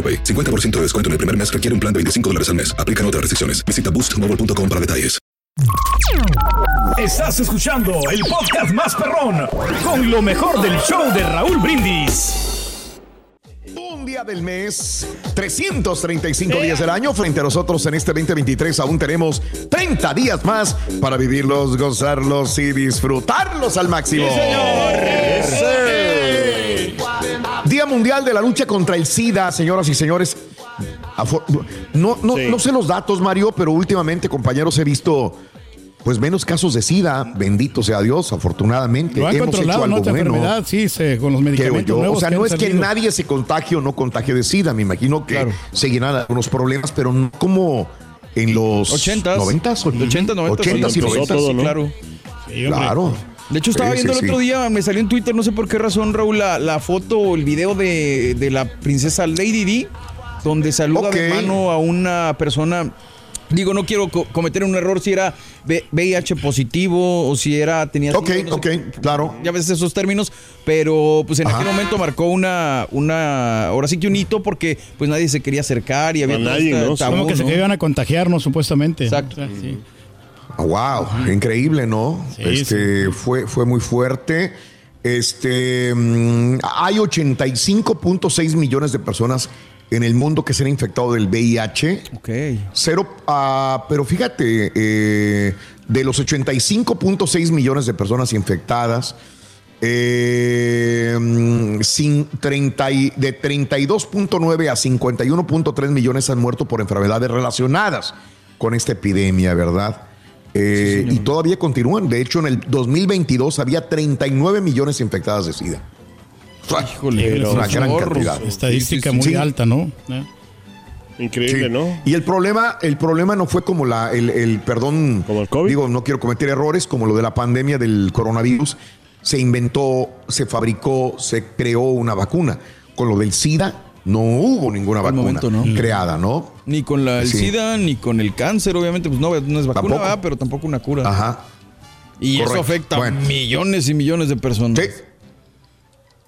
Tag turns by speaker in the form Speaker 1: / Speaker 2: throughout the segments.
Speaker 1: AroPay. 50% de descuento en el primer mes requiere un plan de 25 dólares al mes. Aplican otras restricciones. Visita boostmobile.com para detalles.
Speaker 2: Estás escuchando el podcast más perrón con lo mejor del show de Raúl Brindis.
Speaker 3: Un día del mes, 335 días del año. Frente a nosotros en este 2023 aún tenemos 30 días más para vivirlos, gozarlos y disfrutarlos al máximo. Día Mundial de la Lucha contra el SIDA, señoras y señores. No, no, no sé los datos, Mario, pero últimamente, compañeros, he visto pues menos casos de SIDA. Bendito sea Dios, afortunadamente.
Speaker 4: Lo han
Speaker 3: Hemos
Speaker 4: controlado,
Speaker 3: hecho algo
Speaker 4: Esta
Speaker 3: bueno.
Speaker 4: enfermedad, sí, se- con los medicamentos
Speaker 3: yo.
Speaker 4: nuevos
Speaker 3: O sea,
Speaker 4: que
Speaker 3: no es que nadie se contagie o no contagie de SIDA. Me imagino que seguirán algunos problemas, pero no como en los
Speaker 5: 80s,
Speaker 3: 90s,
Speaker 5: 80, 90,
Speaker 3: 80s y
Speaker 5: cuando empezó
Speaker 3: 90s.
Speaker 5: todo, ¿no? Claro.
Speaker 3: Claro.
Speaker 5: De hecho, estaba
Speaker 3: Sí,
Speaker 5: viendo
Speaker 3: sí,
Speaker 5: el otro
Speaker 3: sí.
Speaker 5: día, me salió en Twitter, no sé por qué razón, Raúl, la, la foto o el video de, de la princesa Lady Di, donde saluda de mano a una persona. Digo, no quiero co- cometer un error si era V- VIH positivo o si era tenía
Speaker 3: Ok, ok, claro.
Speaker 5: ya ves esos términos, pero pues en
Speaker 3: Ajá.
Speaker 5: aquel momento marcó una una ahora sí que un hito porque pues nadie se quería acercar y había todo este tabú,
Speaker 4: Como que se
Speaker 5: ¿no?
Speaker 4: iban a contagiarnos, supuestamente.
Speaker 5: Exacto.
Speaker 4: O sea, sí.
Speaker 3: Wow, increíble, ¿no?
Speaker 4: Sí,
Speaker 3: este fue fue muy fuerte. Este mm, hay 85.6 millones de personas en el mundo que se han infectado del VIH.
Speaker 5: Ok.
Speaker 3: Cero, ah, pero fíjate, eh, de los 85.6 millones de personas infectadas, eh, mm, sin 30 y- de 32.9 a 51.3 millones han muerto por enfermedades relacionadas con esta epidemia, ¿verdad? Eh, y todavía continúan. De hecho, en el 2022 había 39 millones infectadas de SIDA.
Speaker 4: Híjole,
Speaker 3: Es una gran
Speaker 4: horror.
Speaker 3: cantidad.
Speaker 4: Estadística
Speaker 3: Sí, sí,
Speaker 4: muy
Speaker 3: sí.
Speaker 4: alta, ¿no? Eh.
Speaker 6: Increíble,
Speaker 3: Sí.
Speaker 6: ¿no?
Speaker 3: Y el problema, el problema no fue como la, el, el- perdón, digo, no quiero cometer errores, como lo de la pandemia del coronavirus. Se inventó, se fabricó, se creó una vacuna. Con lo del SIDA no hubo ninguna vacuna
Speaker 5: momento, ¿no?
Speaker 3: creada, ¿no?
Speaker 5: Ni con la, el
Speaker 3: Sí.
Speaker 5: SIDA, ni con el cáncer, obviamente, pues no, no es vacuna, pero tampoco una cura.
Speaker 3: Ajá.
Speaker 5: Y eso afecta
Speaker 3: Bueno.
Speaker 5: a millones y millones de personas.
Speaker 3: Sí.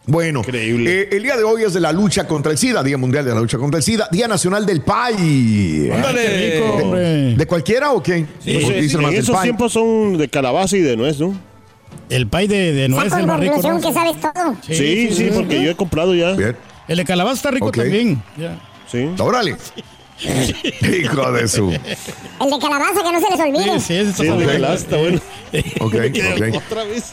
Speaker 3: Bueno, eh, el día de hoy es de la lucha contra el SIDA, Día Mundial de la Lucha contra el SIDA, Día Nacional del Pay.
Speaker 6: Ándale. Qué rico,
Speaker 3: ¿De, de cualquiera o qué?
Speaker 6: Sí,
Speaker 3: Pues
Speaker 6: sí,
Speaker 3: dicen
Speaker 6: sí.
Speaker 3: más
Speaker 6: En
Speaker 3: del
Speaker 6: esos tiempos son de calabaza y de nuez, ¿no?
Speaker 4: El pay de, de nuez es el más rico. ¿no?
Speaker 7: que sabes todo.
Speaker 6: Sí, sí, porque yo he comprado ya.
Speaker 4: El de calabaza está rico también. Ya.
Speaker 6: Sí.
Speaker 3: Órale. Hijo de su.
Speaker 7: El de calabaza, que no se les olvide.
Speaker 4: Sí, sí, ese
Speaker 6: Sí, el de calabaza está bueno.
Speaker 3: Ok, ok.
Speaker 6: Otra vez.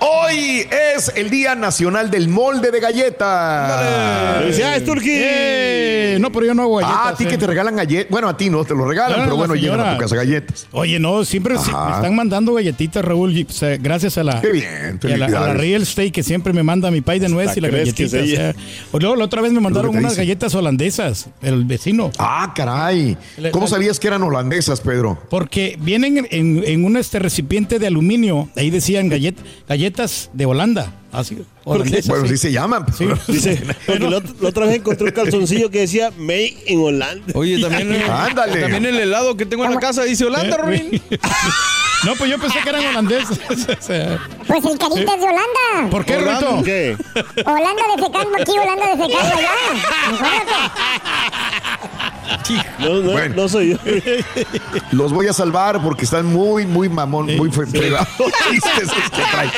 Speaker 3: Hoy es el Día Nacional del Molde de Galleta.
Speaker 6: ¡Felicidades, Turki!
Speaker 4: Eh, no, pero yo no hago galletas.
Speaker 3: Ah, a ti
Speaker 4: eh.
Speaker 3: que te regalan galletas. Bueno, a ti no te lo regalan,
Speaker 4: Ah,
Speaker 3: pero bueno, llegan a tu casa galletas.
Speaker 4: Oye, no, siempre se- me están mandando galletitas, Raúl, y, pues, eh, gracias a la,
Speaker 3: Qué bien,
Speaker 4: a la, a la
Speaker 3: felicidades.
Speaker 4: Real Estate que siempre me manda mi pay de nuez y las galletitas. O luego la otra vez me mandaron unas
Speaker 3: dice.
Speaker 4: galletas holandesas, el vecino.
Speaker 3: Ah, caray. ¿Cómo sabías que eran holandesas, Pedro?
Speaker 4: Porque vienen en, un este recipiente de aluminio, ahí decían gallet- galletas de Holanda. Así, holandesas,
Speaker 3: Bueno,
Speaker 4: sí.
Speaker 3: sí se llaman.
Speaker 4: Sí.
Speaker 6: Dice, porque la, ot- la otra vez encontré un calzoncillo que decía Made in Holanda.
Speaker 5: Oye, también, eh,
Speaker 3: Ándale.
Speaker 5: también el helado que tengo en la casa dice Holanda, Robin.
Speaker 4: No, pues yo pensé que eran holandeses.
Speaker 7: Pues el carita es de Holanda.
Speaker 4: ¿Por qué,
Speaker 6: Holanda,
Speaker 4: Ruito?
Speaker 6: ¿Qué?
Speaker 7: Holanda defecando aquí, Holanda defecando allá.
Speaker 6: No, no,
Speaker 3: Bueno.
Speaker 6: no soy yo.
Speaker 3: Los voy a salvar porque están muy, muy mamón, muy. ¿Viste esos que traen?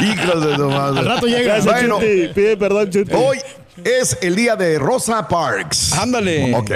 Speaker 3: Hijos de su madre.
Speaker 4: Al rato llega.
Speaker 3: Bueno.
Speaker 6: Chuti. Pide perdón, Chuti.
Speaker 3: Hoy es el día de Rosa Parks.
Speaker 5: Ándale.
Speaker 3: Ok.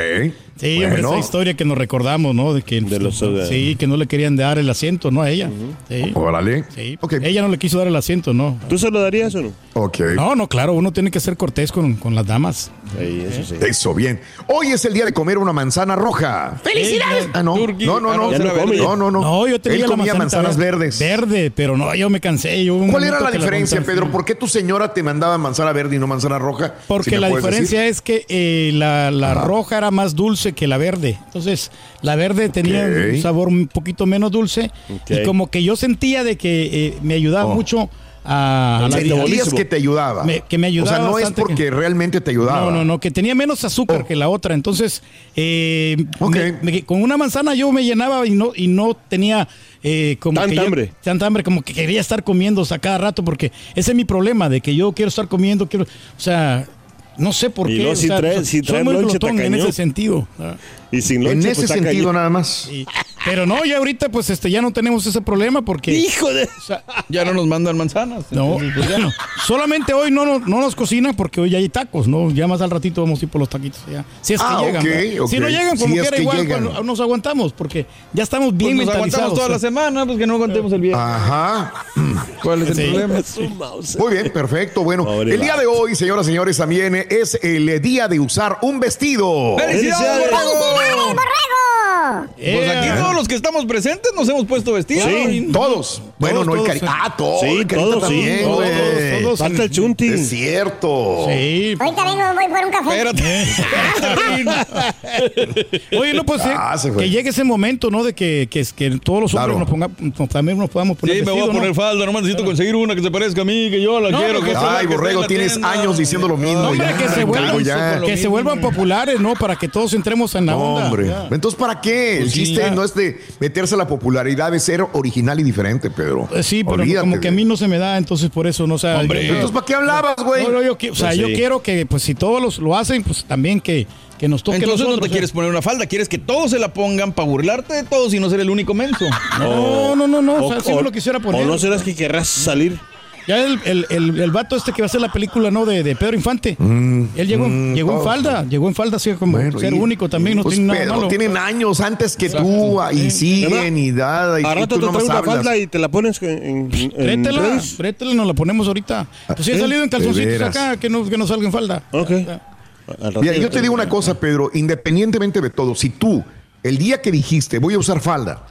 Speaker 4: Sí, hombre, esa historia que nos recordamos, ¿no? De que,
Speaker 6: los, eh,
Speaker 4: sí, que no le querían dar el asiento, ¿no? A ella. Sí.
Speaker 3: Órale.
Speaker 4: Sí.
Speaker 3: Ok.
Speaker 4: Ella no le quiso dar el asiento, ¿no?
Speaker 6: ¿Tú se lo darías o no?
Speaker 3: Ok.
Speaker 4: No, no, claro, uno tiene que ser cortés con, con las damas.
Speaker 6: Sí, eso sí.
Speaker 3: Eso, bien. Hoy es el día de comer una manzana roja.
Speaker 4: ¡Felicidades!
Speaker 3: Ah, no. No, no, no.
Speaker 5: no,
Speaker 6: no.
Speaker 3: No, no,
Speaker 4: yo tenía
Speaker 3: Él
Speaker 4: la
Speaker 3: comía
Speaker 4: manzanita
Speaker 3: manzanas
Speaker 4: verde.
Speaker 3: verdes.
Speaker 4: Verde, pero no, yo me cansé. yo
Speaker 3: ¿Cuál era la diferencia. Pedro? ¿Por qué tu señora te mandaba manzana verde y no manzana roja?
Speaker 4: Porque
Speaker 3: Si
Speaker 4: la diferencia
Speaker 3: decir.
Speaker 4: es que eh, la, la roja era más dulce que la verde. Entonces, la verde tenía un sabor un poquito menos dulce. Y como que yo sentía de que eh, me ayudaba
Speaker 3: Oh.
Speaker 4: mucho a, la
Speaker 3: que te ayudaba.
Speaker 4: Me- que me ayudaba
Speaker 3: O sea, no es porque
Speaker 4: que-
Speaker 3: realmente te ayudaba.
Speaker 4: No, no, no, que tenía menos azúcar
Speaker 3: Oh.
Speaker 4: que la otra. Entonces, eh, me- me- con una manzana yo me llenaba y no, y no tenía eh, como
Speaker 6: Tanta
Speaker 4: que yo-
Speaker 6: hambre.
Speaker 4: tanta hambre, como que quería estar comiendo o sea, cada rato, porque ese es mi problema, de que yo quiero estar comiendo, quiero, o sea, no sé por
Speaker 6: Y
Speaker 4: qué.
Speaker 6: luego
Speaker 4: o
Speaker 6: si
Speaker 4: sea,
Speaker 6: trae-
Speaker 4: soy-
Speaker 6: si
Speaker 4: soy
Speaker 6: trae
Speaker 4: muy
Speaker 6: lonche,
Speaker 4: glotón en ese sentido. ah.
Speaker 6: Y sin
Speaker 3: En
Speaker 6: lonche,
Speaker 3: ese
Speaker 6: pues,
Speaker 3: sentido
Speaker 6: cañón.
Speaker 3: nada más.
Speaker 4: Y- pero no, ya ahorita pues este ya no tenemos ese problema porque
Speaker 6: Hijo de...
Speaker 4: o sea,
Speaker 5: Ya no nos mandan manzanas.
Speaker 4: no,
Speaker 5: pues, ya no.
Speaker 4: solamente hoy no, nos- no nos cocina porque hoy ya hay tacos, ¿no? Ya más al ratito vamos a ir por los taquitos. Ya. Si es que
Speaker 3: Ah,
Speaker 4: llegan. Si no llegan, como quiera, igual
Speaker 3: llegan.
Speaker 4: cuando- nos aguantamos porque ya estamos bien
Speaker 5: Pues nos
Speaker 4: mentalizados.
Speaker 5: aguantamos toda la semana, pues que no aguantemos el viernes.
Speaker 3: Ajá.
Speaker 5: ¿Cuál es el
Speaker 4: Sí.
Speaker 5: problema?
Speaker 3: Muy bien, perfecto. Bueno,
Speaker 6: Pobre
Speaker 3: el día de hoy, señoras y señores, también es el día de usar un vestido.
Speaker 5: ¡Felicidades,
Speaker 6: ¡Felicidades!
Speaker 5: borrego!
Speaker 7: ¡Borrego!
Speaker 5: Pues aquí
Speaker 4: Eh,
Speaker 5: todos los que estamos presentes nos hemos puesto vestidos.
Speaker 6: Sí.
Speaker 3: Todos. Bueno, no el
Speaker 4: todos,
Speaker 3: cari-
Speaker 4: sí.
Speaker 3: Ah, todos.
Speaker 6: Sí,
Speaker 3: el Carita
Speaker 6: todos, sí,
Speaker 3: también,
Speaker 6: todos,
Speaker 3: güey.
Speaker 4: todos.
Speaker 6: Falta el chunti.
Speaker 3: Es cierto.
Speaker 4: Sí.
Speaker 7: Ahorita vengo, voy por un café.
Speaker 5: Espérate.
Speaker 4: Oye, no, pues eh,
Speaker 3: Ah, se fue.
Speaker 4: que llegue ese momento, ¿no? De que, que, que todos los hombres
Speaker 3: Claro.
Speaker 4: nos ponga, nos- también nos podamos poner
Speaker 5: Sí, me voy a
Speaker 4: vestido, ¿no?
Speaker 5: poner falda, nomás necesito conseguir una que se parezca a mí, que yo la
Speaker 4: No,
Speaker 5: quiero.
Speaker 4: porque-
Speaker 5: que
Speaker 3: Ay, Borrego,
Speaker 5: la
Speaker 3: tienes
Speaker 5: tienda.
Speaker 3: años diciendo lo mismo.
Speaker 4: No, hombre,
Speaker 3: ya,
Speaker 4: que se vuelvan,
Speaker 3: ya.
Speaker 4: que se vuelvan populares, ¿no? Para que todos entremos en la
Speaker 3: No,
Speaker 4: onda.
Speaker 3: hombre. Entonces, ¿para qué? El
Speaker 4: Pues sí,
Speaker 3: chiste no es de meterse a la popularidad, de ser original y diferente, Pedro.
Speaker 4: Eh, Sí, pero
Speaker 3: Olvídate
Speaker 4: como que a mí no se me da, entonces por eso no sé.
Speaker 5: Hombre.
Speaker 4: yo-
Speaker 3: Entonces, ¿para qué hablabas, güey?
Speaker 4: No, no, yo, o sea,
Speaker 6: Pues
Speaker 4: yo quiero que, pues si todos los, lo hacen, pues también que, que nos toque
Speaker 5: Entonces no
Speaker 4: nosotros,
Speaker 5: te
Speaker 4: o sea.
Speaker 5: quieres poner una falda, quieres que todos se la pongan para burlarte de todos y no ser el único menso.
Speaker 4: No, no, no, no, o,
Speaker 6: O-
Speaker 4: sea, sí me lo quisiera poner.
Speaker 6: O no serás que querrás salir.
Speaker 4: Ya el, el, el, el vato este que va a hacer la película, ¿no? De, de Pedro Infante. él llegó,
Speaker 3: mm,
Speaker 4: llegó en falda, llegó en falda así como
Speaker 3: Bueno,
Speaker 4: ser
Speaker 3: y-
Speaker 4: único también, no
Speaker 3: pues,
Speaker 4: tiene nada
Speaker 3: Pedro,
Speaker 4: malo.
Speaker 3: tienen años antes que tú ah, y siguen y nada. Y,
Speaker 6: A
Speaker 3: y
Speaker 6: rato
Speaker 3: tú
Speaker 6: te traigo una falda y te la pones en, en, en
Speaker 4: Trétela,
Speaker 6: redes.
Speaker 4: trétela, nos la ponemos ahorita. Pues si ha
Speaker 6: ¿sí?
Speaker 4: salido en calzoncitos acá, que no, que no salga en falda.
Speaker 6: Ok.
Speaker 3: Mira, yo te digo una cosa, Pedro, independientemente de todo, si tú, el día que dijiste voy a usar falda,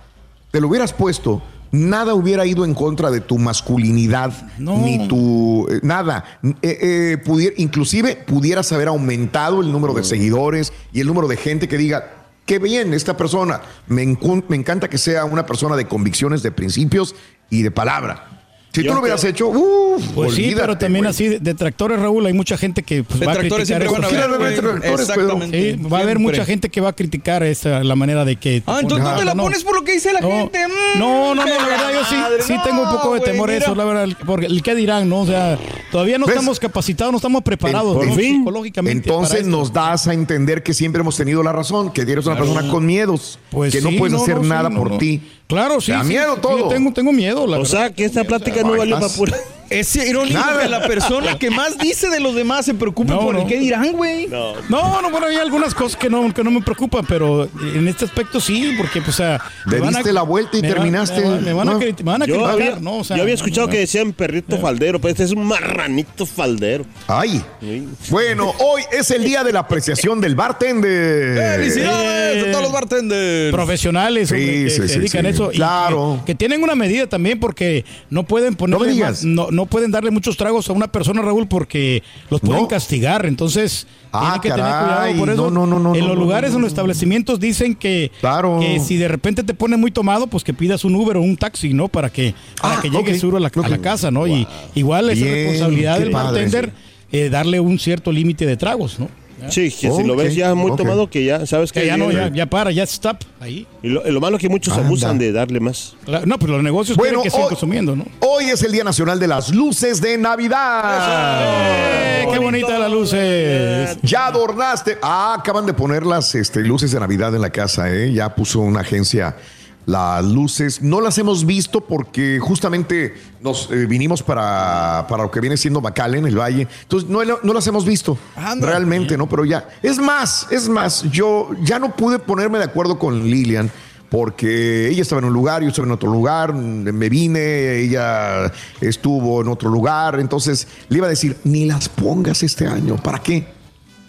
Speaker 3: te lo hubieras puesto, nada hubiera ido en contra de tu masculinidad,
Speaker 4: No.
Speaker 3: ni tu eh, nada. Eh, eh, pudier- inclusive pudieras haber aumentado el número de seguidores y el número de gente que diga. Qué bien, esta persona. Me encanta que sea una persona de convicciones, de principios y de palabra. Si
Speaker 6: Yo
Speaker 3: tú lo hubieras
Speaker 6: creo-
Speaker 3: hecho, uff,
Speaker 4: Pues sí, pero también así, de detractores, Raúl, hay mucha gente que pues, va a
Speaker 5: Detractores
Speaker 4: criticar eso.
Speaker 5: van a
Speaker 3: Sí.
Speaker 5: Exactamente.
Speaker 4: Va a haber mucha gente que va a criticar esa, la manera de que...
Speaker 5: Ah, entonces no te la pones por lo que dice la
Speaker 4: No,
Speaker 5: gente. Mm,
Speaker 4: no, no, no, la verdad yo sí,
Speaker 5: madre,
Speaker 4: sí
Speaker 5: no,
Speaker 4: tengo un poco de temor eso, la verdad, porque el qué dirán, ¿no? O sea, todavía no
Speaker 3: ¿Ves?
Speaker 4: estamos capacitados, no estamos preparados,
Speaker 3: Por
Speaker 4: ¿no?
Speaker 6: fin.
Speaker 4: psicológicamente.
Speaker 3: Entonces nos das a entender que siempre hemos tenido la razón, que eres una persona con miedos,
Speaker 4: Pues
Speaker 3: que no puedes hacer nada por ti.
Speaker 4: Claro, sí.
Speaker 3: Da miedo todo.
Speaker 4: yo tengo, tengo miedo, la
Speaker 6: O
Speaker 4: verdad.
Speaker 6: sea, que esta plática no
Speaker 3: Ay,
Speaker 6: valió para
Speaker 3: estás-
Speaker 6: pura.
Speaker 5: Es irónico
Speaker 3: Nada.
Speaker 5: que la persona que más dice de los demás se preocupe
Speaker 4: No,
Speaker 5: por el
Speaker 4: no.
Speaker 5: qué dirán, güey.
Speaker 6: No.
Speaker 4: No, no, bueno, hay algunas cosas que no, que no me preocupan, pero en este aspecto sí, porque, pues, o sea...
Speaker 3: Le
Speaker 4: a-
Speaker 3: diste la vuelta y
Speaker 4: me
Speaker 3: terminaste,
Speaker 4: Me, van- me van a, me van a
Speaker 6: Yo
Speaker 4: criticar,
Speaker 6: había,
Speaker 4: ¿no? O sea,
Speaker 6: yo había escuchado
Speaker 4: no,
Speaker 6: que decían perrito faldero, pero este es un marranito faldero.
Speaker 3: Ay.
Speaker 6: Sí.
Speaker 3: Bueno, hoy es el día de la apreciación del bartender.
Speaker 5: ¡Felicidades a todos los bartenders!
Speaker 4: profesionales
Speaker 3: Sí,
Speaker 4: hombre, que
Speaker 3: sí,
Speaker 4: se
Speaker 3: sí,
Speaker 4: dedican
Speaker 3: sí.
Speaker 4: a eso y
Speaker 3: Claro.
Speaker 4: que, que tienen una medida también porque no pueden ponerle
Speaker 3: No me digas.
Speaker 4: más- no, no pueden darle muchos tragos a una persona Raúl porque los pueden
Speaker 3: No.
Speaker 4: castigar entonces
Speaker 3: Ah,
Speaker 4: tienen que tener
Speaker 3: caray.
Speaker 4: cuidado por eso
Speaker 3: No, no,
Speaker 4: en los lugares en los establecimientos dicen que,
Speaker 3: Claro.
Speaker 4: que si de repente te pones muy tomado pues que pidas un Uber o un taxi no para que para
Speaker 3: Ah,
Speaker 4: que llegue
Speaker 3: ok.
Speaker 4: seguro a la, a la
Speaker 3: Ok.
Speaker 4: casa no y igual es
Speaker 3: Bien,
Speaker 4: responsabilidad del bartender eh, darle un cierto límite de tragos no
Speaker 6: Sí, que si lo ves ya muy tomado, que ya sabes que.
Speaker 4: que ya no ya, ya para ya stop ahí
Speaker 6: Y lo, malo es que muchos
Speaker 3: Anda.
Speaker 6: abusan de darle más.
Speaker 4: No pues los negocios
Speaker 3: Bueno,
Speaker 4: quieren que sigan
Speaker 3: hoy,
Speaker 4: consumiendo no
Speaker 3: hoy es el Día Nacional de las Luces de Navidad.
Speaker 4: Eh, ¡Qué bonitas las luces!
Speaker 3: Ya adornaste. Ah, acaban de poner las este, luces de Navidad en la casa, ¿eh? Ya puso una agencia las luces. No las hemos visto porque justamente nos eh, vinimos para, para lo que viene siendo en el Valle. Entonces no, no las hemos visto
Speaker 5: Anda.
Speaker 3: realmente, ¿no? Pero ya. Es más, es más, yo ya no pude ponerme de acuerdo con Lilian porque ella estaba en un lugar, yo estaba en otro lugar, me vine, ella estuvo en otro lugar, entonces le iba a decir, ni las pongas este año, ¿para qué?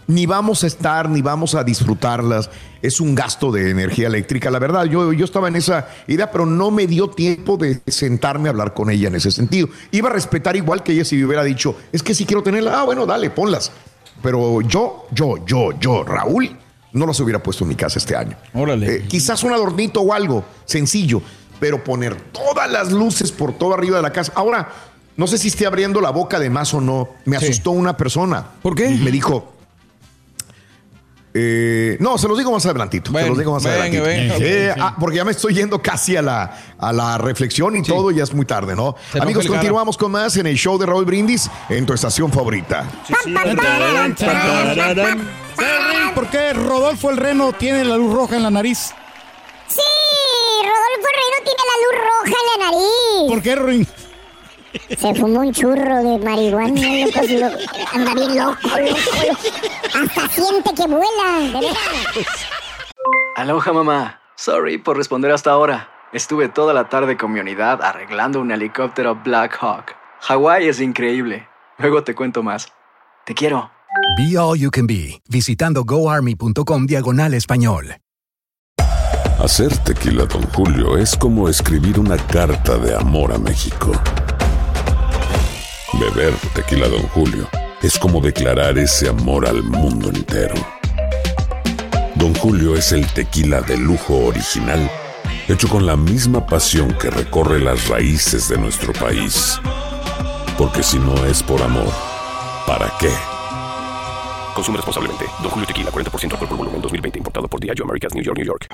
Speaker 3: Ni vamos a estar, ni vamos a disfrutarlas. Es un gasto de energía eléctrica. La verdad, yo, yo estaba en esa idea, pero no me dio tiempo de sentarme a hablar con ella en ese sentido. Iba a respetar igual que ella si me hubiera dicho, es que si quiero tenerla, ah, bueno, dale, ponlas. Pero yo, yo, yo, yo, Raúl, no las hubiera puesto en mi casa este año.
Speaker 5: Órale.
Speaker 3: Eh, quizás un adornito o algo sencillo, pero poner todas las luces por todo arriba de la casa. Ahora, no sé si esté abriendo la boca de más o no. Me
Speaker 5: Sí.
Speaker 3: asustó una persona.
Speaker 5: ¿Por qué?
Speaker 3: Me dijo. Eh, no, se los digo más adelantito. se los digo más adelantito. Eh,
Speaker 5: sí.
Speaker 3: ah, porque ya me estoy yendo casi a la, a la reflexión y todo, ya es muy tarde, ¿no?
Speaker 5: Se
Speaker 3: Amigos,
Speaker 5: el
Speaker 3: continuamos con más en el show de Raúl Brindis en tu estación favorita.
Speaker 4: ¿Por qué Rodolfo el Reno tiene la luz roja en la nariz?
Speaker 7: Sí, Rodolfo Reno tiene la luz roja en la nariz.
Speaker 4: ¿Por qué, Ruin?
Speaker 7: Se fumó un churro de marihuana, loco, anda bien loco, loco, loco. Hasta siente que vuela, de veras.
Speaker 8: Aloha mamá. Sorry por responder hasta ahora. Estuve toda la tarde con mi unidad arreglando un helicóptero Black Hawk. Hawái es increíble. Luego te cuento más. Te quiero.
Speaker 9: Be All You Can Be, visitando goarmy.com diagonal español.
Speaker 10: Hacer tequila, Don Julio, es como escribir una carta de amor a México. Beber tequila, Don Julio, es como declarar ese amor al mundo entero. Don Julio es el tequila de lujo original, hecho con la misma pasión que recorre las raíces de nuestro país. Porque si no es por amor, ¿para qué?
Speaker 11: Consume responsablemente. Don Julio Tequila, 40% alcohol por volumen, 2020. Importado por Diageo Americas, New York, New York.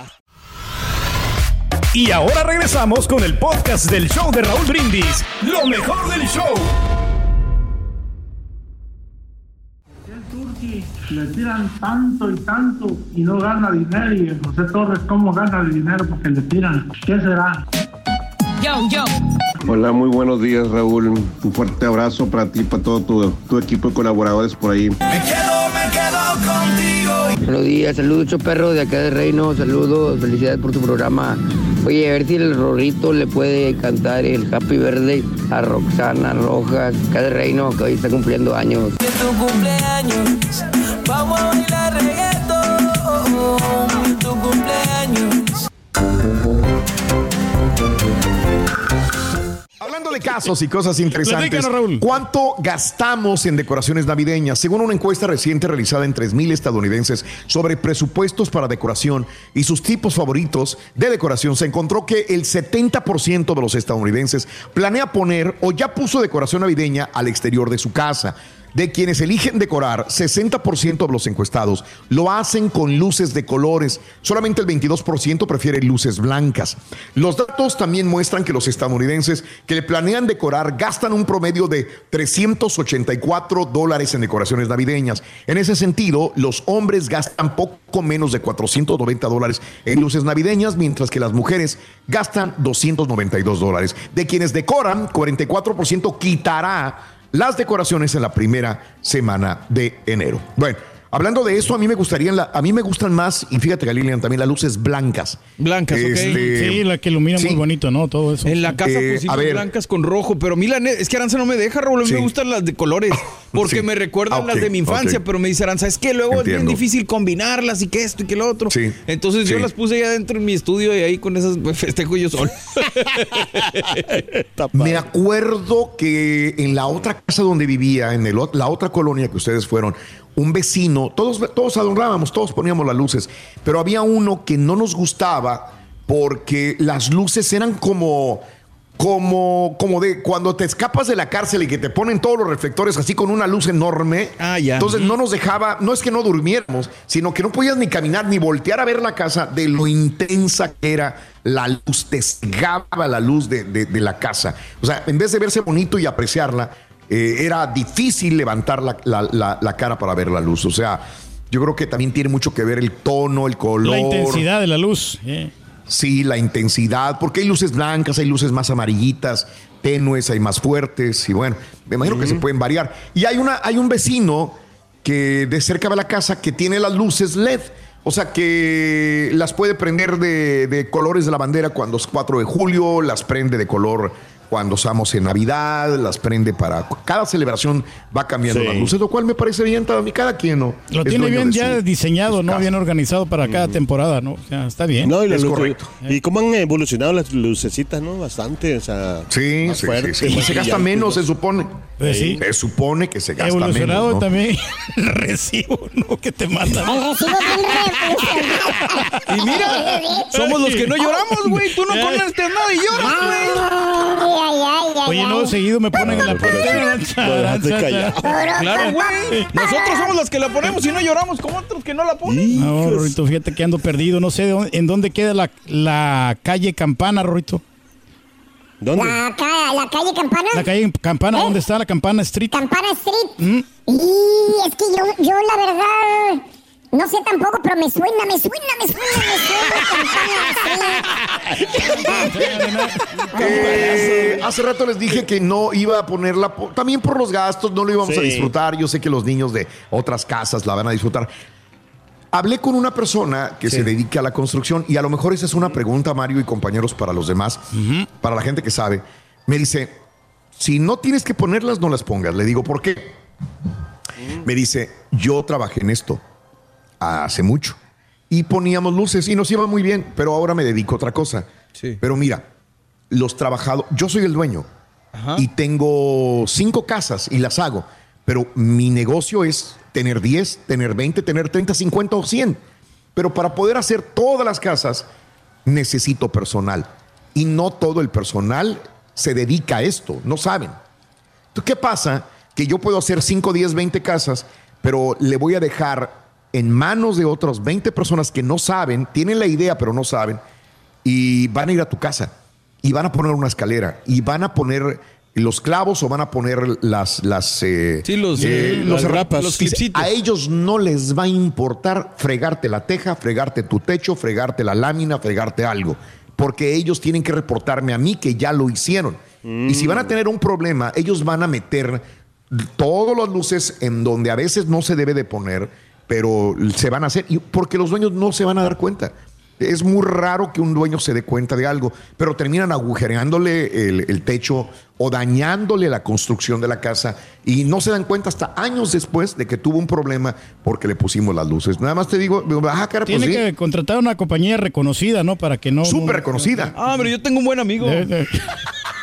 Speaker 2: Y ahora regresamos con el podcast del show de Raúl Brindis. Lo mejor del show.
Speaker 12: Turki le tiran tanto y tanto y no gana dinero y el José Torres cómo gana el dinero porque le tiran. ¿Qué será?
Speaker 13: Yo, yo.
Speaker 14: Hola, muy buenos días Raúl. Un fuerte abrazo para ti y para todo tu, tu equipo de colaboradores por ahí.
Speaker 15: Buenos días, saludos, perro de acá de Reino, saludos, felicidades por tu programa. Oye, a ver si el Rorrito le puede cantar el Happy Birthday a Roxana Rojas, acá de Reino, que hoy está cumpliendo años.
Speaker 13: Tu cumpleaños. Vamos a bailar reggaetón. Tu cumpleaños.
Speaker 3: Hablando de casos y cosas interesantes. ¿cuánto gastamos en decoraciones navideñas? Según una encuesta reciente realizada en 3.000 estadounidenses sobre presupuestos para decoración y sus tipos favoritos de decoración, se encontró que el 70% de los estadounidenses planea poner o ya puso decoración navideña al exterior de su casa. De quienes eligen decorar, 60% de los encuestados lo hacen con luces de colores. Solamente el 22% prefiere luces blancas. Los datos también muestran que los estadounidenses que le planean decorar gastan un promedio de 384 dólares en decoraciones navideñas. En ese sentido, los hombres gastan poco menos de 490 dólares en luces navideñas, mientras que las mujeres gastan 292 dólares. De quienes decoran, 44% quitará las decoraciones en la primera semana de enero. Bueno, hablando de eso, a mí me gustarían, la- a mí me gustan más, y fíjate que Lilian también las luces blancas.
Speaker 5: Blancas, ok.
Speaker 3: Este,
Speaker 4: Sí, la que ilumina
Speaker 3: sí.
Speaker 4: muy bonito, ¿no? Todo eso.
Speaker 5: En la casa
Speaker 3: Eh,
Speaker 5: pusimos
Speaker 3: a ver.
Speaker 5: blancas con rojo, pero a mí la ne- es que Aranza no me deja, Raúl. A mí
Speaker 3: Sí.
Speaker 5: me gustan las de colores, porque
Speaker 3: Sí.
Speaker 5: me recuerdan
Speaker 3: Ah,
Speaker 5: las de mi infancia, pero me dice Aranza, es que luego es bien difícil combinarlas y que esto y que lo otro.
Speaker 3: Sí.
Speaker 5: Entonces yo las puse ahí adentro en mi estudio y ahí con esas pues, festejo yo solo.
Speaker 3: Me acuerdo que en la otra casa donde vivía, en el la otra colonia que ustedes fueron, un vecino, todos, todos adornábamos, todos poníamos las luces, pero había uno que no nos gustaba porque las luces eran como, como, como de cuando te escapas de la cárcel y que te ponen todos los reflectores así con una luz enorme.
Speaker 5: Ah, ya.
Speaker 3: Entonces no nos dejaba, no es que no durmiéramos, sino que no podías ni caminar ni voltear a ver la casa de lo intensa que era la luz, te cegaba la luz de, de- de la casa. O sea, en vez de verse bonito y apreciarla, eh, era difícil levantar la, la- la- la cara para ver la luz. O sea, yo creo que también tiene mucho que ver el tono, el color.
Speaker 4: La intensidad de la luz. eh.
Speaker 3: Sí, la intensidad, porque hay luces blancas, hay luces más amarillitas, tenues, hay más fuertes, y bueno, me imagino que se pueden variar. Y hay, una, hay un vecino que de cerca de la casa que tiene las luces LED. O sea que las puede prender de, de colores de la bandera cuando es 4 de julio, las prende de color cuando estamos en Navidad, las prende para. Cada celebración va cambiando
Speaker 6: Sí.
Speaker 3: las luces, lo cual me parece bien mí, cada quien, ¿no?
Speaker 4: Lo
Speaker 3: Es
Speaker 4: tiene bien ya
Speaker 3: su-
Speaker 4: diseñado, ¿no? Bien organizado para cada temporada, ¿no? O sea, está bien.
Speaker 6: No, y,
Speaker 3: Es
Speaker 6: luces-
Speaker 3: correcto.
Speaker 6: y cómo han evolucionado las lucecitas, ¿no? Bastante, o sea.
Speaker 3: Sí,
Speaker 6: más
Speaker 3: sí,
Speaker 6: fuerte,
Speaker 3: sí, sí. Y
Speaker 6: más
Speaker 3: se gasta menos, se supone.
Speaker 4: Pues sí.
Speaker 3: Se supone que se gasta
Speaker 4: Evolucionado
Speaker 3: menos. ¿no?
Speaker 4: también el recibo, ¿no? Que te.
Speaker 7: El recibo revolucionado.
Speaker 5: Y mira, somos los que no lloramos, güey. Tú no pones nada y lloras, güey.
Speaker 7: Ay, ay, ay, ay,
Speaker 4: Oye, no, seguido me ponen en la
Speaker 6: callado.
Speaker 5: Claro, güey. Nosotros somos los que la ponemos y no lloramos como otros que no la ponen.
Speaker 4: No, Rorito, fíjate que ando perdido. No sé de dónde- en dónde queda la, la calle Campana, Rorito.
Speaker 6: ¿Dónde?
Speaker 7: La, ca- la calle Campana.
Speaker 4: La calle Campana,
Speaker 7: ¿Eh?
Speaker 4: ¿dónde está la Campana Street?
Speaker 7: Campana Street.
Speaker 4: ¿Mm?
Speaker 7: Y es que yo, yo la verdad, no sé tampoco, pero me suena, me suena, me suena, me suena.
Speaker 3: Eh, hace rato les dije que no iba a ponerla, po- también por los gastos, no lo íbamos a disfrutar. Yo sé que los niños de otras casas la van a disfrutar. Hablé con una persona que se dedica a la construcción y a lo mejor esa es una pregunta, Mario y compañeros, para los demás, para la gente que sabe. Me dice, si no tienes que ponerlas, no las pongas. Le digo, ¿por qué? Me dice, yo trabajé en esto hace mucho y poníamos luces y nos iba muy bien, pero ahora me dedico a otra cosa.
Speaker 5: Sí.
Speaker 3: Pero mira, los trabajadores, yo soy el dueño y tengo cinco casas y las hago, pero mi negocio es tener 10, tener 20, tener 30, 50 o 100. Pero para poder hacer todas las casas necesito personal y no todo el personal se dedica a esto, no saben. Entonces, ¿qué pasa? Que yo puedo hacer 5, 10, 20 casas, pero le voy a dejar en manos de otras 20 personas que no saben, tienen la idea, pero no saben, y van a ir a tu casa y van a poner una escalera y van a poner los clavos o van a poner las las eh,
Speaker 5: Sí, los,
Speaker 3: eh,
Speaker 5: eh,
Speaker 3: los
Speaker 5: las rapas. Los
Speaker 3: a ellos no les va a importar fregarte la teja, fregarte tu techo, fregarte la lámina, fregarte algo, porque ellos tienen que reportarme a mí que ya lo hicieron. Y si van a tener un problema, ellos van a meter todas las luces en donde a veces no se debe de poner, pero se van a hacer, y porque los dueños no se van a dar cuenta. Es muy raro que un dueño se dé cuenta de algo, pero terminan agujereándole el, el techo o dañándole la construcción de la casa y no se dan cuenta hasta años después de que tuvo un problema porque le pusimos las luces. Nada más te digo, ah, cara, pues
Speaker 4: Tiene
Speaker 3: sí,
Speaker 4: que contratar una compañía reconocida, ¿no? Para que no.
Speaker 3: súper
Speaker 4: no-
Speaker 3: reconocida.
Speaker 5: Ah, pero yo tengo un buen amigo.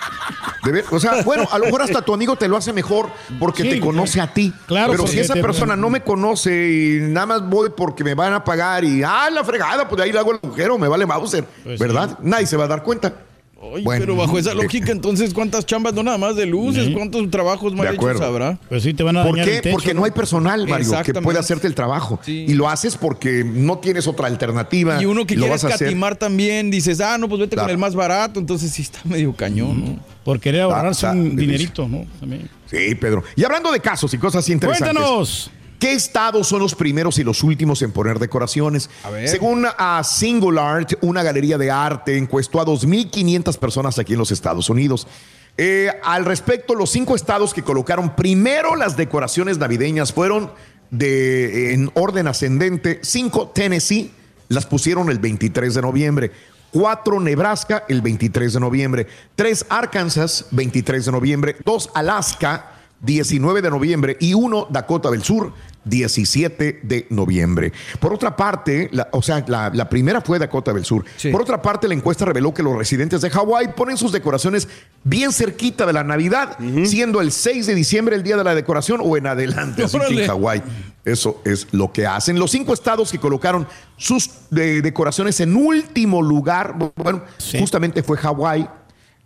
Speaker 4: De-
Speaker 3: ver- o sea, bueno, a lo mejor hasta tu amigo te lo hace mejor porque
Speaker 4: Sí,
Speaker 3: te conoce a ti.
Speaker 4: Claro,
Speaker 3: Pero si esa
Speaker 4: te-
Speaker 3: persona no me conoce y nada más voy porque me van a pagar y, ah, la fregada, pues de ahí le hago el agujero, me vale Mauser,
Speaker 4: Pues
Speaker 3: ¿verdad? Nadie se va a dar cuenta.
Speaker 5: Ay,
Speaker 3: Bueno,
Speaker 5: pero bajo esa
Speaker 3: eh,
Speaker 5: lógica, entonces, ¿cuántas chambas no nada más de luces? ¿Cuántos trabajos
Speaker 3: De
Speaker 5: hechos
Speaker 3: acuerdo.
Speaker 5: habrá?
Speaker 4: Pues sí, te van a
Speaker 3: ¿Por
Speaker 4: dañar
Speaker 3: qué?
Speaker 4: el techo.
Speaker 3: porque no hay personal, Mario, que pueda hacerte el trabajo.
Speaker 5: Sí.
Speaker 3: Y lo haces porque no tienes otra alternativa.
Speaker 5: Y uno que quiere escatimar también, dices, ah, no, pues vete con el más barato, entonces sí está medio cañón, ¿no?
Speaker 4: Por querer ahorrarse
Speaker 3: Está-
Speaker 4: un dinerito, ¿no? También.
Speaker 3: Sí, Pedro. Y hablando de casos y cosas así interesantes.
Speaker 4: Cuéntanos.
Speaker 3: ¿Qué estados son los primeros y los últimos en poner decoraciones? Según a Singular, una galería de arte encuestó a 2.500 personas aquí en los Estados Unidos. Eh, al respecto, los cinco estados que colocaron primero las decoraciones navideñas fueron de, en orden ascendente. Cinco, Tennessee, las pusieron el 23 de noviembre. Cuatro, Nebraska, el 23 de noviembre. Tres, Arkansas, 23 de noviembre. Dos, Alaska, 19 de noviembre y uno Dakota del Sur 17 de noviembre. Por otra parte, la- o sea, la, la primera fue Dakota del Sur.
Speaker 5: Sí.
Speaker 3: Por otra parte, la encuesta reveló que los residentes de Hawái ponen sus decoraciones bien cerquita de la Navidad, siendo el 6 de diciembre el día de la decoración o en adelante. Así que en. Hawái eso es lo que hacen. Los cinco estados que colocaron sus de- decoraciones en último lugar, bueno,
Speaker 4: Sí.
Speaker 3: justamente fue Hawái,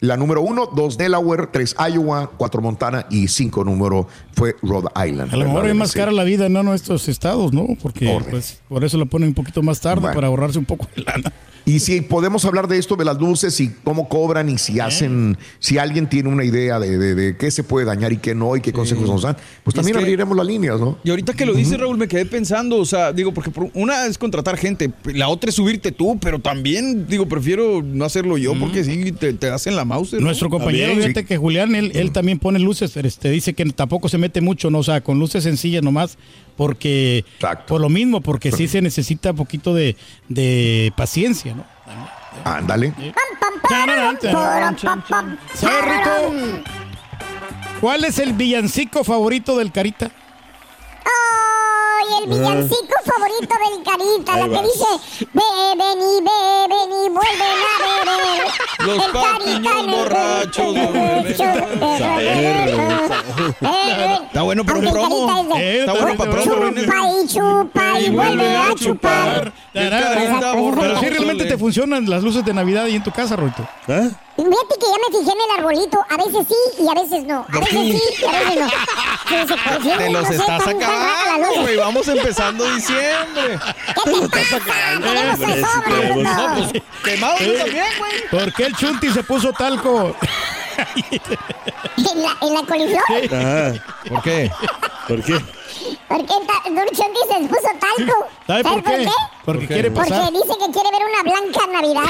Speaker 3: La número uno, dos Delaware, tres Iowa, cuatro Montana y cinco número fue Rhode Island.
Speaker 4: A lo mejor es más cara la vida en estos estados, ¿no? Porque pues, por eso lo ponen un poquito más tarde
Speaker 3: Bueno.
Speaker 4: para ahorrarse un poco de lana.
Speaker 3: Y si podemos hablar de esto, de las luces y cómo cobran y si hacen, si alguien tiene una idea de, de- de qué se puede dañar y qué no y qué consejos nos dan, pues
Speaker 5: Y
Speaker 3: también
Speaker 5: es que-
Speaker 3: abriremos las líneas, ¿no?
Speaker 5: Y ahorita que lo dice Raúl, me quedé pensando, o sea, digo, porque por- una es contratar gente, la otra es subirte tú, pero también, digo, prefiero no hacerlo yo porque sí, te, te hacen la
Speaker 4: Nuestro compañero,
Speaker 5: También.
Speaker 4: fíjate que Julián, él, él también pone luces, este, dice que tampoco se mete mucho, ¿no? O sea, con luces sencillas nomás, porque por lo mismo, porque sí se necesita un poquito de, de paciencia, ¿no?
Speaker 3: Ándale.
Speaker 4: ¿Sabes, Rico? ¿Cuál es el villancico favorito del Carita?
Speaker 7: Ay, el villancico favorito del Carita, la que
Speaker 4: vas.
Speaker 7: dice, beben y beben y vuelven.
Speaker 5: Los
Speaker 7: el
Speaker 5: borrachos. Está bueno para un promo. Está bueno para promo.
Speaker 7: Chupa y chupa y vuelve a chupar.
Speaker 4: Pero si realmente te funcionan las luces de Navidad ahí en tu casa, Roito.
Speaker 6: ¿Eh?
Speaker 7: Fíjate que ya me fijé en el arbolito. A veces sí y a veces no. A veces sí y a veces no.
Speaker 5: Te los estás
Speaker 7: luz.
Speaker 5: güey. Vamos empezando diciembre.
Speaker 7: Tenemos de sobra,
Speaker 4: No, pues,
Speaker 5: quemado también, güey.
Speaker 4: ¿Por qué el Chunti se puso talco?
Speaker 7: ¿En la, en la colisión?
Speaker 6: Ajá.
Speaker 5: ¿Por qué?
Speaker 6: ¿Por qué?
Speaker 7: ¿Por qué ta- Durchon dice se puso talco?
Speaker 4: ¿Sabe por qué? Porque quiere
Speaker 7: Porque
Speaker 4: pasar.
Speaker 7: dice que quiere ver una blanca Navidad.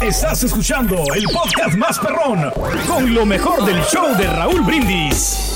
Speaker 2: Estás escuchando el podcast más perrón con lo mejor del show de Raúl Brindis.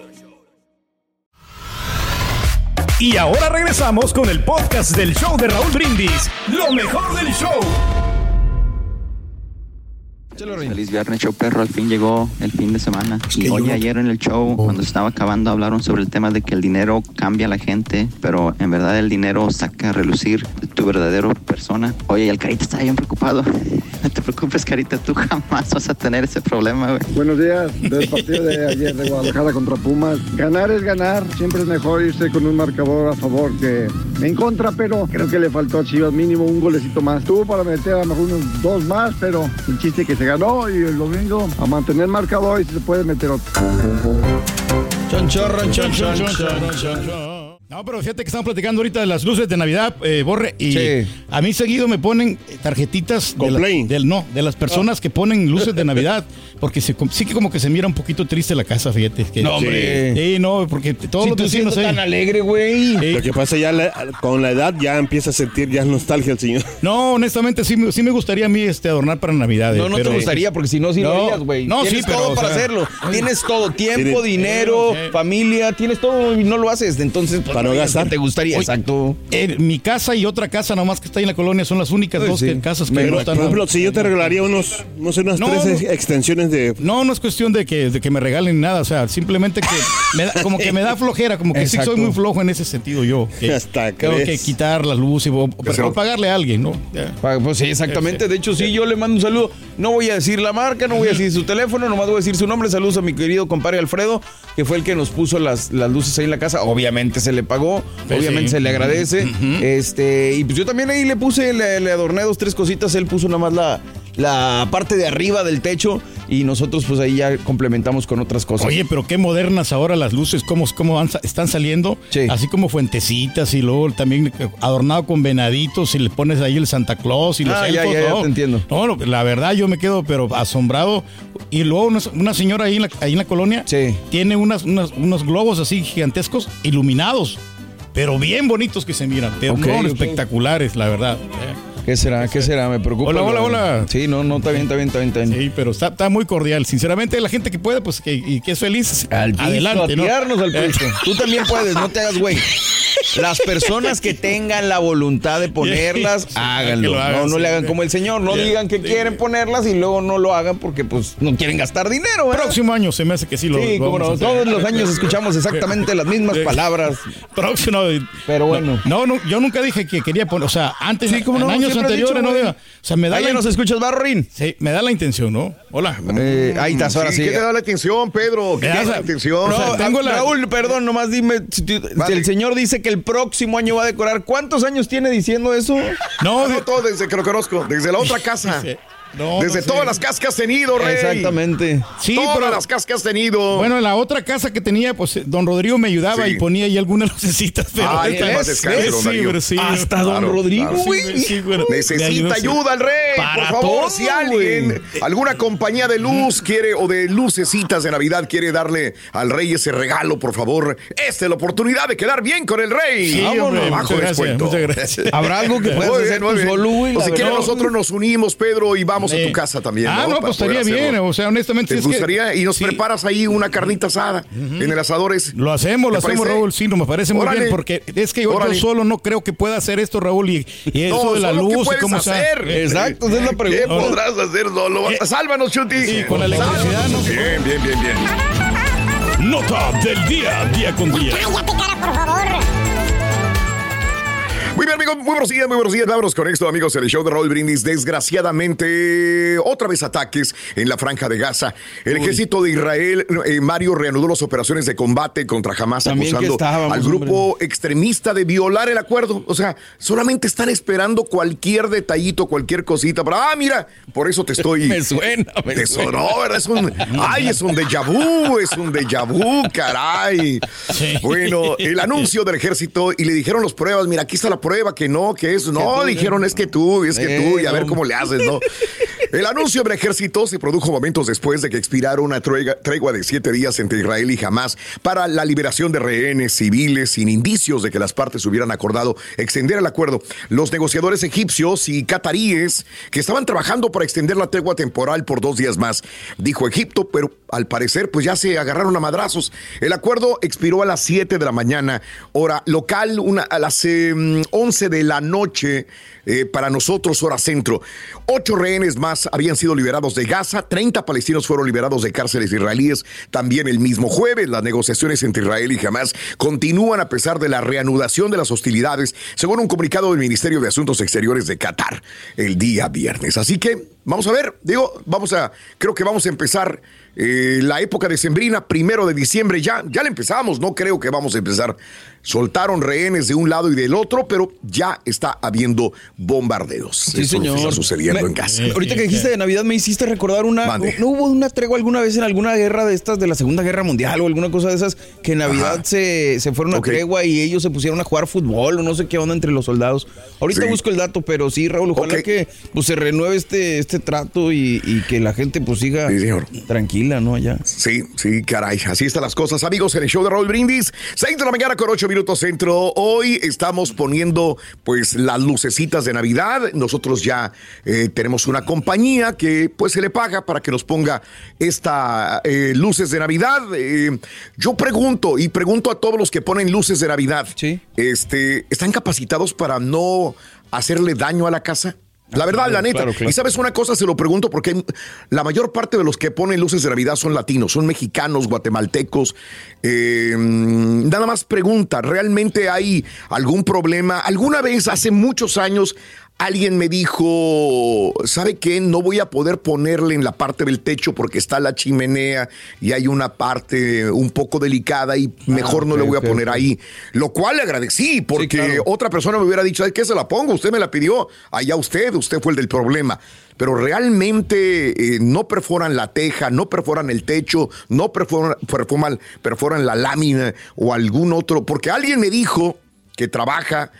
Speaker 2: Y ahora regresamos con el podcast del show de Raúl Brindis. Lo mejor del show.
Speaker 16: Feliz viernes, show perro. Al fin llegó el fin de semana. Y hoy ayer en el show, cuando estaba acabando, hablaron sobre el tema de que el dinero cambia a la gente, pero en verdad el dinero saca a relucir tu verdadero persona. Oye, y el Carita está bien preocupado. No te preocupes, Carita, tú jamás vas a tener ese problema, güey.
Speaker 17: Buenos días, del partido de ayer de Guadalajara contra Pumas. Ganar es ganar, siempre es mejor irse con un marcador a favor que en contra, pero creo que le faltó a Chivas mínimo un golecito más. Tuvo para meter a lo mejor unos dos más, pero el chiste que se ganó y el domingo a mantener marcador y se puede meter otro.
Speaker 5: Chonchorro, chon, chon, chon.
Speaker 4: No, pero fíjate que estamos platicando ahorita de las luces de Navidad, eh, Borre, y
Speaker 5: Sí.
Speaker 4: a mí seguido me ponen tarjetitas de, la- del no, de las personas que ponen luces de Navidad, porque se- sí que como que se mira un poquito triste la casa, fíjate. que-
Speaker 5: No, hombre.
Speaker 4: Sí, no, porque todos
Speaker 6: Si
Speaker 4: los vecinos ahí-
Speaker 6: tan
Speaker 5: alegre, güey.
Speaker 6: Lo que pasa ya la- con la edad ya empieza a sentir ya nostalgia el señor.
Speaker 4: No, honestamente sí, me- sí me gustaría a mí este, adornar para Navidad.
Speaker 5: No, no te gustaría, porque si no, si lo harías, güey.
Speaker 4: No,
Speaker 5: tienes
Speaker 4: sí, pero,
Speaker 5: todo
Speaker 4: o
Speaker 5: para
Speaker 4: sea,
Speaker 5: hacerlo.
Speaker 4: oye.
Speaker 5: Tienes todo, tiempo,
Speaker 4: Tienes-
Speaker 5: dinero,
Speaker 4: Eh, sí.
Speaker 5: familia, tienes todo y no lo haces. Entonces, pues,
Speaker 6: Para no gastar.
Speaker 5: Te gustaría,
Speaker 4: Oye,
Speaker 5: exacto.
Speaker 4: eh, mi casa y otra casa nomás que está ahí en la colonia son las únicas dos
Speaker 6: sí.
Speaker 4: que- casas que
Speaker 6: Pero,
Speaker 4: no están.
Speaker 6: por ejemplo, si yo te regalaría unos, no sé, unas
Speaker 4: No,
Speaker 6: tres extensiones de...
Speaker 4: No, no es cuestión de que, de que me regalen nada, o sea, simplemente que me da- como que me da flojera, como que
Speaker 5: Exacto.
Speaker 4: sí soy muy flojo en ese sentido yo. que
Speaker 6: Hasta
Speaker 4: tengo que quitar las luces o, o- o pagarle a alguien, ¿no?
Speaker 5: Pues sí, exactamente. De hecho, sí, yo le mando un saludo. No voy a decir la marca, no voy a decir su teléfono, nomás voy a decir su nombre. Saludos a mi querido compadre Alfredo, que fue el que nos puso las, las luces ahí en la casa. Obviamente se le pagó, obviamente
Speaker 4: sí.
Speaker 5: se le agradece. Este, y pues yo también ahí le puse, le, le adorné dos, tres cositas. Él puso nada más la, la parte de arriba del techo y nosotros pues ahí ya complementamos con otras cosas.
Speaker 4: Oye, pero qué modernas ahora las luces, cómo, cómo van están saliendo, así como fuentecitas y luego también eh, adornado con venaditos y le pones ahí el Santa Claus y los
Speaker 5: Ah, ya,
Speaker 4: elfos,
Speaker 5: ya, ya
Speaker 4: no.
Speaker 5: te entiendo.
Speaker 4: No, no, la verdad yo me quedo pero asombrado. Y luego una, una señora ahí en la, ahí en la colonia tiene unas, unas- unos globos así gigantescos iluminados, pero bien bonitos que se miran, pero
Speaker 5: Ok,
Speaker 4: no, espectaculares, la verdad. eh.
Speaker 5: ¿Qué será? ¿Qué será? Me preocupa.
Speaker 4: Hola, hola, hola.
Speaker 5: Sí, no, no, está bien, está bien, está bien. Está bien.
Speaker 4: Sí, pero está, está muy cordial. Sinceramente, la gente que puede, pues que, y que es feliz,
Speaker 5: Al piso,
Speaker 4: adelante, ¿no?
Speaker 5: al
Speaker 4: Eh,
Speaker 5: piso. Tú también puedes, no te hagas güey. Las personas que tengan la voluntad de ponerlas, háganlo.
Speaker 4: hagan,
Speaker 5: no, no
Speaker 4: sí.
Speaker 5: le hagan como el señor, no digan que quieren ponerlas y luego no lo hagan porque pues no quieren gastar dinero, ¿verdad?
Speaker 4: Próximo año se me hace que sí lo
Speaker 5: Sí, como no, todos los años escuchamos exactamente las mismas palabras.
Speaker 4: Próximo.
Speaker 5: Pero bueno.
Speaker 4: No, no, yo nunca dije que quería poner, o sea, antes,
Speaker 5: Sí, cómo
Speaker 4: en
Speaker 5: no,
Speaker 4: años
Speaker 5: has
Speaker 4: anteriores,
Speaker 5: dicho,
Speaker 4: no o sea, me da
Speaker 5: Ahí
Speaker 4: la
Speaker 5: ya nos escuchas, Barrorín.
Speaker 4: Sí, me da la intención, ¿no? Hola.
Speaker 5: Eh, ahí estás, ahora sí.
Speaker 3: ¿Qué te da la atención, Pedro? ¿Qué te da la?
Speaker 5: No,
Speaker 4: O sea, tengo la-
Speaker 5: Raúl, perdón, nomás dime, si, tú- si
Speaker 3: Vale.
Speaker 5: el señor dice que el próximo año va a decorar, ¿cuántos años tiene diciendo eso?
Speaker 4: No,
Speaker 3: No,
Speaker 4: de-
Speaker 3: no, todo desde que lo conozco, desde la otra casa.
Speaker 4: No,
Speaker 3: desde
Speaker 4: no sé.
Speaker 3: todas las casas que has tenido, Rey.
Speaker 5: Exactamente.
Speaker 4: Sí,
Speaker 3: todas
Speaker 4: pero
Speaker 3: las casas que has tenido.
Speaker 4: bueno, en la otra casa que tenía, pues eh, don Rodrigo me ayudaba
Speaker 3: Sí.
Speaker 4: y ponía ahí algunas lucecitas, pero
Speaker 3: paz descanse,
Speaker 4: Sí,
Speaker 3: don
Speaker 4: sí,
Speaker 5: Hasta don Rodrigo,
Speaker 3: claro.
Speaker 5: güey.
Speaker 4: Bueno,
Speaker 3: Necesita ayuda al rey,
Speaker 5: Para
Speaker 3: por favor.
Speaker 5: todo,
Speaker 3: si alguien,
Speaker 5: güey.
Speaker 3: alguna compañía de luz quiere o de lucecitas de Navidad quiere darle al rey ese regalo, por favor, esta es la oportunidad de quedar bien con el rey.
Speaker 4: Sí, hombre,
Speaker 3: Bajo
Speaker 4: muchas gracias,
Speaker 3: descuento.
Speaker 4: muchas gracias.
Speaker 5: ¿Habrá algo que puedas hacer tú solo, güey?
Speaker 3: Si
Speaker 5: verdad.
Speaker 3: nosotros nos unimos, Pedro, y vamos a
Speaker 4: Eh,
Speaker 3: tu casa también.
Speaker 4: Ah, no,
Speaker 3: Para
Speaker 4: pues estaría
Speaker 3: hacerlo.
Speaker 4: bien, o sea, honestamente.
Speaker 3: ¿Te
Speaker 4: es que-
Speaker 3: gustaría? y nos
Speaker 4: sí,
Speaker 3: preparas ahí una carnita asada en el asador ese.
Speaker 4: Lo hacemos, lo
Speaker 3: ¿Te
Speaker 4: hacemos,
Speaker 3: parece?
Speaker 4: Raúl. Sí, no me parece muy bien, porque es que yo, solo no creo que pueda hacer esto, Raúl, y, y eso
Speaker 3: No,
Speaker 4: de la
Speaker 3: ¿qué
Speaker 4: luz y cómo se
Speaker 3: hacer?
Speaker 5: Exacto, esa es la
Speaker 3: ¿Qué
Speaker 5: pregunta.
Speaker 3: podrás hacer solo?
Speaker 4: Eh,
Speaker 3: Sálvanos, Chuti.
Speaker 4: sí, con la electricidad, ¿no?
Speaker 3: Bien, bien, bien, bien.
Speaker 2: Nota del día, día con día.
Speaker 7: Cállate, cara, por favor.
Speaker 3: Muy bien, amigos, muy buenos días, muy buenos días. Vámonos con esto, amigos, el show de Raúl Brindis. Desgraciadamente, otra vez ataques en la franja de Gaza. El ejército de Israel, eh, Mario, reanudó las operaciones de combate contra Hamas,
Speaker 5: También
Speaker 3: acusando al grupo extremista de violar el acuerdo. O sea, solamente están esperando cualquier detallito, cualquier cosita para, ah, mira, por eso te estoy...
Speaker 5: Me suena, me
Speaker 3: Te
Speaker 5: suena.
Speaker 3: sonó, ¿verdad? Es un, ay, es un déjà vu, es un déjà vu, caray. Bueno, el anuncio del ejército y le dijeron los pruebas, mira, aquí está la prueba, que no, que es, no, dijeron es que tú, es que tú, y a ver cómo le haces, ¿no? El anuncio del ejército se produjo momentos después de que expirara una tregua, de siete días entre Israel y Hamas para la liberación de rehenes civiles sin indicios de que las partes hubieran acordado extender el acuerdo. Los negociadores egipcios y cataríes que estaban trabajando para extender la tregua temporal por dos días más, dijo Egipto, pero al parecer pues ya se agarraron a madrazos. El acuerdo expiró a las 7 de la mañana, hora local, a las eh, 11 de la noche eh, para nosotros, hora centro. Ocho rehenes más habían sido liberados de Gaza, 30 palestinos fueron liberados de cárceles israelíes también el mismo jueves. Las negociaciones entre Israel y Hamas continúan a pesar de la reanudación de las hostilidades, según un comunicado del Ministerio de Asuntos Exteriores de Qatar el día viernes. Así que vamos a ver, digo, vamos a, creo que vamos a empezar eh, la época decembrina, primero de diciembre ya, ya le empezamos, no creo que vamos a empezar. Soltaron rehenes de un lado y del otro, pero ya está habiendo bombardeos.
Speaker 5: Sí,
Speaker 3: Eso
Speaker 5: señor.
Speaker 3: está sucediendo
Speaker 5: Me-
Speaker 3: en Gaza.
Speaker 5: Ahorita que dijiste de Navidad me hiciste recordar una.
Speaker 3: Mande.
Speaker 5: ¿No hubo una tregua alguna vez en alguna guerra de estas de la Segunda Guerra Mundial o alguna cosa de esas que en Navidad se, se fueron a
Speaker 3: Ok.
Speaker 5: tregua y ellos se pusieron a jugar fútbol o no sé qué onda entre los soldados? Ahorita
Speaker 3: Sí.
Speaker 5: busco el dato, pero sí, Raúl, ojalá
Speaker 3: Ok.
Speaker 5: que pues, se renueve este, este trato y, y que la gente pues siga
Speaker 3: Sí, señor.
Speaker 5: Tranquila, ¿no? Allá.
Speaker 3: Sí, sí, caray, así están las cosas. Amigos, en el show de Raúl Brindis, 6 de la mañana con 8 minutos centro. Hoy estamos poniendo pues las lucecitas de Navidad. Nosotros ya eh, tenemos una compañía que pues se le paga para que nos ponga esta eh, luces de Navidad. Eh, yo pregunto y pregunto a todos los que ponen luces de Navidad,
Speaker 5: Sí.
Speaker 3: este, ¿están capacitados para no hacerle daño a la casa? La verdad,
Speaker 5: claro,
Speaker 3: la neta.
Speaker 5: claro, claro.
Speaker 3: Y sabes una cosa, se lo pregunto porque la mayor parte de los que ponen luces de Navidad son latinos, son mexicanos, guatemaltecos. Eh, nada más pregunta, ¿realmente hay algún problema? ¿Alguna vez, hace muchos años, alguien me dijo, ¿sabe qué? No voy a poder ponerle en la parte del techo porque está la chimenea y hay una parte un poco delicada y mejor no le voy a poner ahí? Lo cual le agradecí porque
Speaker 5: claro.
Speaker 3: otra persona me hubiera dicho, ¿sabes qué? Se la pongo, usted me la pidió, allá usted, usted fue el del problema. Pero realmente eh, no perforan la teja, no perforan el techo, no perforan, perforan, perforan la lámina o algún otro, porque alguien me dijo que trabaja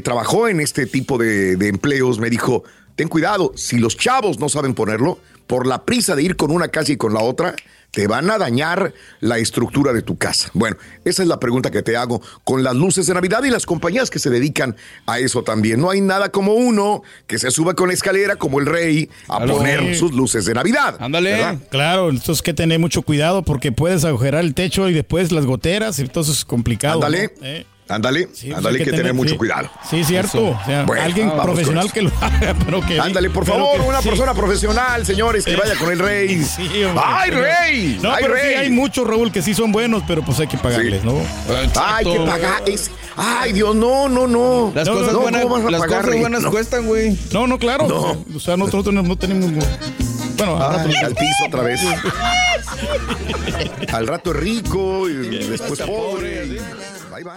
Speaker 3: trabajó en este tipo de, de empleos, me dijo, ten cuidado, si los chavos no saben ponerlo, por la prisa de ir con una casa y con la otra, te van a dañar la estructura de tu casa. Bueno, esa es la pregunta que te hago con las luces de Navidad y las compañías que se dedican a eso también. No hay nada como uno que se suba con escalera como el rey a
Speaker 4: Claro.
Speaker 3: poner sus luces de Navidad. ¿verdad?
Speaker 4: Claro, entonces que tener mucho cuidado porque puedes agujerar el techo y después las goteras, y entonces es complicado.
Speaker 3: Ándale.
Speaker 4: ¿no? Eh.
Speaker 3: Ándale,
Speaker 4: pues
Speaker 3: ándale, hay que tener mucho
Speaker 4: sí.
Speaker 3: cuidado.
Speaker 4: Sí, cierto.
Speaker 3: Eso.
Speaker 4: O sea,
Speaker 3: Bueno,
Speaker 4: alguien profesional que lo haga, pero que.
Speaker 3: Ándale, por favor,
Speaker 4: que-
Speaker 3: una
Speaker 4: sí.
Speaker 3: persona profesional, señores, que vaya con el rey.
Speaker 4: Sí, hombre.
Speaker 3: ¡Ay, rey!
Speaker 4: No,
Speaker 3: ¡Ay,
Speaker 4: pero
Speaker 3: rey!
Speaker 4: sí hay muchos, Raúl, que sí son buenos, pero pues hay que pagarles, ¿no?
Speaker 3: Ay, que pagar. es- Ay, Dios, no, no, no.
Speaker 5: Las
Speaker 3: No,
Speaker 5: cosas
Speaker 3: no,
Speaker 5: buenas,
Speaker 3: ¿cómo vas a
Speaker 5: las
Speaker 3: pagar,
Speaker 5: cosas buenas
Speaker 3: No.
Speaker 5: cuestan, güey.
Speaker 4: No, no, claro.
Speaker 3: No.
Speaker 4: O sea, nosotros no, no tenemos. Bueno, ahora
Speaker 3: Ay,
Speaker 4: tenemos-
Speaker 3: al piso otra vez. Al rato rico y después pobre. Ahí va.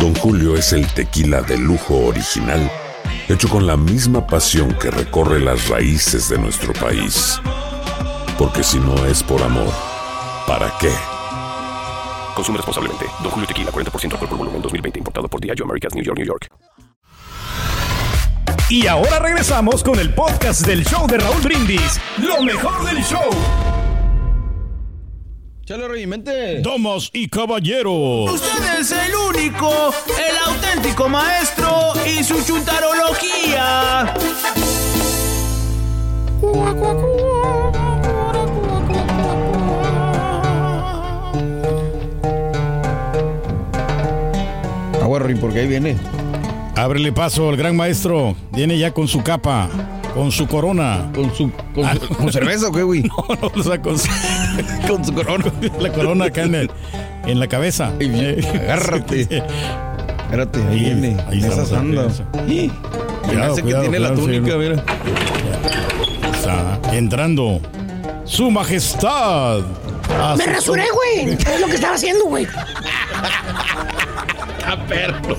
Speaker 10: Don Julio es el tequila de lujo original, hecho con la misma pasión que recorre las raíces de nuestro país. Porque si no es por amor, ¿para qué?
Speaker 11: Consume responsablemente. Don Julio Tequila, 40% alcohol por volumen, 2020. Importado por Diageo Americas, New York, New York.
Speaker 2: Y ahora regresamos con el podcast del show de Raúl Brindis. Lo mejor del show.
Speaker 5: Chale, rey, mente.
Speaker 4: Damas y caballeros.
Speaker 13: Usted es el único, el auténtico maestro y su chuntarología.
Speaker 5: Agua, rey, porque ahí viene.
Speaker 4: Ábrele paso al gran maestro. Viene ya con su capa, con su corona.
Speaker 5: ¿Con su con, con cerveza o qué, güey?
Speaker 4: No, no, o sea, con con su corona. La corona acá en, el- en la cabeza. Eh,
Speaker 5: Agárrate. Espérate, ahí viene.
Speaker 4: ahí
Speaker 5: En
Speaker 4: estamos,
Speaker 5: esas anda.
Speaker 4: ahí
Speaker 5: Y me hace que
Speaker 4: cuidado,
Speaker 5: tiene la
Speaker 4: cuidado,
Speaker 5: túnica,
Speaker 4: sí.
Speaker 5: mira.
Speaker 4: Está entrando. Su majestad.
Speaker 18: Me
Speaker 4: su-
Speaker 18: rasuré, güey. Es lo que estaba haciendo, güey.
Speaker 5: Ah, perro.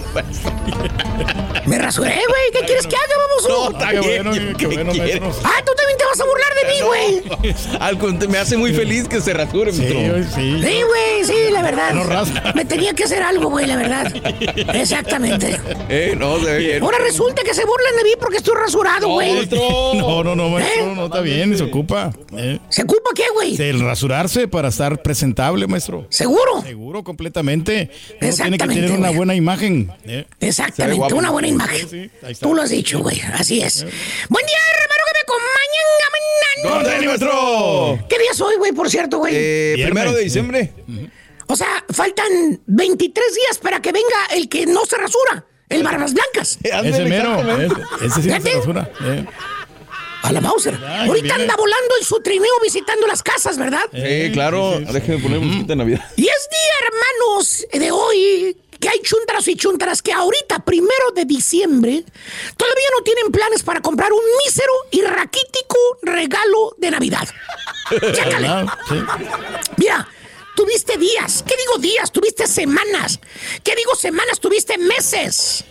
Speaker 18: Me rasuré, güey. ¿Qué quieres que haga, baboso?
Speaker 5: No, está
Speaker 4: Qué
Speaker 5: bien.
Speaker 4: bueno, qué
Speaker 5: ¿qué
Speaker 4: bueno,
Speaker 5: quieres?
Speaker 4: maestro.
Speaker 18: Ah, tú vas a burlar de mí, güey.
Speaker 5: Me hace muy feliz que se rasure,
Speaker 4: Sí,
Speaker 5: maestro.
Speaker 4: sí.
Speaker 18: Sí, güey, sí, la verdad.
Speaker 4: No rasca.
Speaker 18: Me tenía que hacer algo, güey, la verdad. Exactamente.
Speaker 5: Eh, no, se ve bien.
Speaker 18: Ahora resulta que se burlan de mí porque estoy rasurado, güey.
Speaker 4: No, no, no, maestro,
Speaker 18: ¿Eh?
Speaker 4: no está bien, se ocupa. eh.
Speaker 18: ¿Se ocupa qué, güey?
Speaker 4: El rasurarse para estar presentable, maestro.
Speaker 18: ¿Seguro?
Speaker 4: Seguro, completamente. Uno tiene que
Speaker 18: Exactamente,
Speaker 4: tener una
Speaker 18: güey.
Speaker 4: buena imagen. eh.
Speaker 18: Exactamente,
Speaker 4: guapo.
Speaker 18: una buena imagen.
Speaker 4: Sí.
Speaker 18: Tú lo has dicho, güey. Así es. Buen día, hermano, que me acompañan.
Speaker 5: ¡Con Dani, maestro!
Speaker 18: ¿Qué día es hoy, güey, por cierto, güey?
Speaker 5: Eh, primero de diciembre.
Speaker 18: O sea, faltan 23 días para que venga el que no se rasura. El Barbas Blancas.
Speaker 4: Ese mero, ese, ese sí no se rasura. eh.
Speaker 18: A la Mauser.
Speaker 4: Ay,
Speaker 18: Ahorita
Speaker 4: viene.
Speaker 18: anda volando en su trineo visitando las casas, ¿verdad?
Speaker 5: Sí, claro. Déjeme poner musiquita de Navidad.
Speaker 18: Y es día, hermanos, de hoy que hay chuntaras y chuntaras que ahorita, primero de diciembre, todavía no tienen planes para comprar un mísero y raquítico regalo de Navidad. Chécale.
Speaker 4: Ah.
Speaker 18: Mira, tuviste días. ¿Qué digo días? Tuviste semanas. ¿Qué digo semanas? Tuviste meses.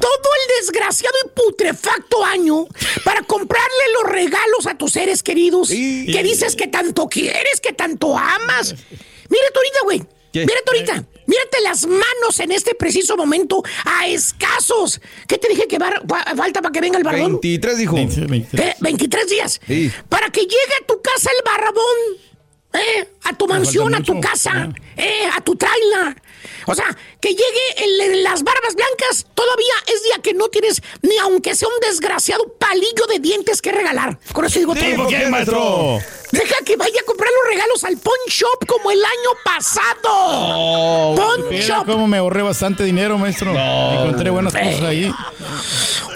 Speaker 18: Todo el desgraciado y putrefacto año para comprarle los regalos a tus seres queridos que dices que tanto quieres, que tanto amas. Mírate ahorita, güey.
Speaker 5: ¿Qué?
Speaker 18: Mírate ahorita. Mírate las manos en este preciso momento a escasos. ¿Qué te dije que va- va- falta para que venga el barbón?
Speaker 5: 23 dijo.
Speaker 4: 20, 23.
Speaker 18: Eh, 23 días.
Speaker 5: Sí.
Speaker 18: Para que llegue a tu casa el barrabón. ¿eh? A tu mansión, a tu casa. ¿eh? A tu trailer. O sea, que llegue el- el- las barbas blancas. Todavía es día que no tienes ni aunque sea un desgraciado palillo de dientes que regalar. Con eso digo
Speaker 5: Sí,
Speaker 18: todo.
Speaker 5: ¿por qué,
Speaker 4: maestro?
Speaker 18: Deja que vaya a comprar los regalos al Pawn Shop como el año pasado. Pawn
Speaker 4: Mira
Speaker 18: Shop.
Speaker 4: cómo me ahorré bastante dinero, maestro. Encontré buenas cosas ahí.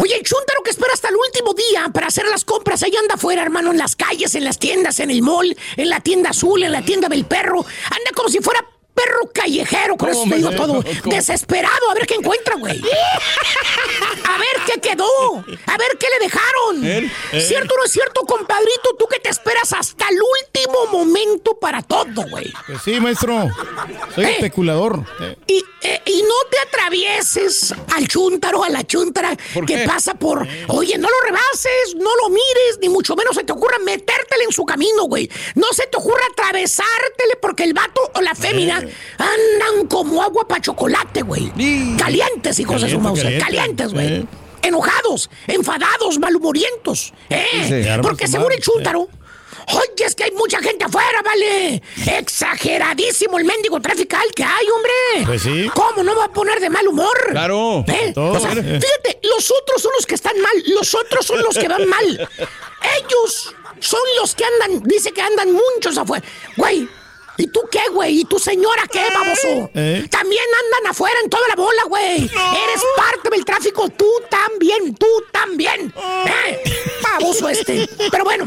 Speaker 18: Oye, el chúntaro que espera hasta el último día para hacer las compras, ahí anda afuera, hermano, en las calles, en las tiendas, en el mall, en la tienda azul, en la tienda del perro. Anda como si fuera perro callejero, con eso
Speaker 5: ¿Cómo,
Speaker 18: te digo todo. Desesperado, a ver qué encuentra, güey. A ver qué quedó, a ver qué le dejaron.
Speaker 4: ¿Eh? ¿Eh?
Speaker 18: ¿Cierto o no es cierto, compadrito? Tú que te esperas hasta el último momento para todo, güey.
Speaker 4: Pues sí, maestro. Soy
Speaker 18: Eh.
Speaker 4: especulador. Eh.
Speaker 18: Y, eh, y no te atravieses al chúntaro, a la chúntara
Speaker 4: ¿Por
Speaker 18: que pasa por. Oye, no lo rebases, no lo mires, ni mucho menos se te ocurra metértele en su camino, güey. No se te ocurra atravesártele porque el vato o la fémina
Speaker 4: Eh.
Speaker 18: andan como agua para chocolate, güey. Calientes, hijos de su mouse.
Speaker 4: caliente.
Speaker 18: Calientes, güey. Enojados, enfadados, malhumorientos. ¿eh?
Speaker 4: Sí,
Speaker 18: porque según el chúntaro. Oye, es que hay mucha gente afuera, vale. Exageradísimo el mendigo trafical que hay, hombre.
Speaker 4: Pues sí.
Speaker 18: ¿Cómo no va a poner de mal humor?
Speaker 5: Claro.
Speaker 18: ¿Eh? O sea, fíjate, los otros son los que están mal, los otros son los que van mal. Ellos son los que andan, dice que andan muchos afuera. Güey, ¿y tú qué, güey? ¿Y tu señora qué, baboso?
Speaker 4: ¿Eh?
Speaker 18: También andan afuera en toda la bola, güey. Eres parte del tráfico, tú también, tú también. ¿Eh? Baboso este. Pero bueno.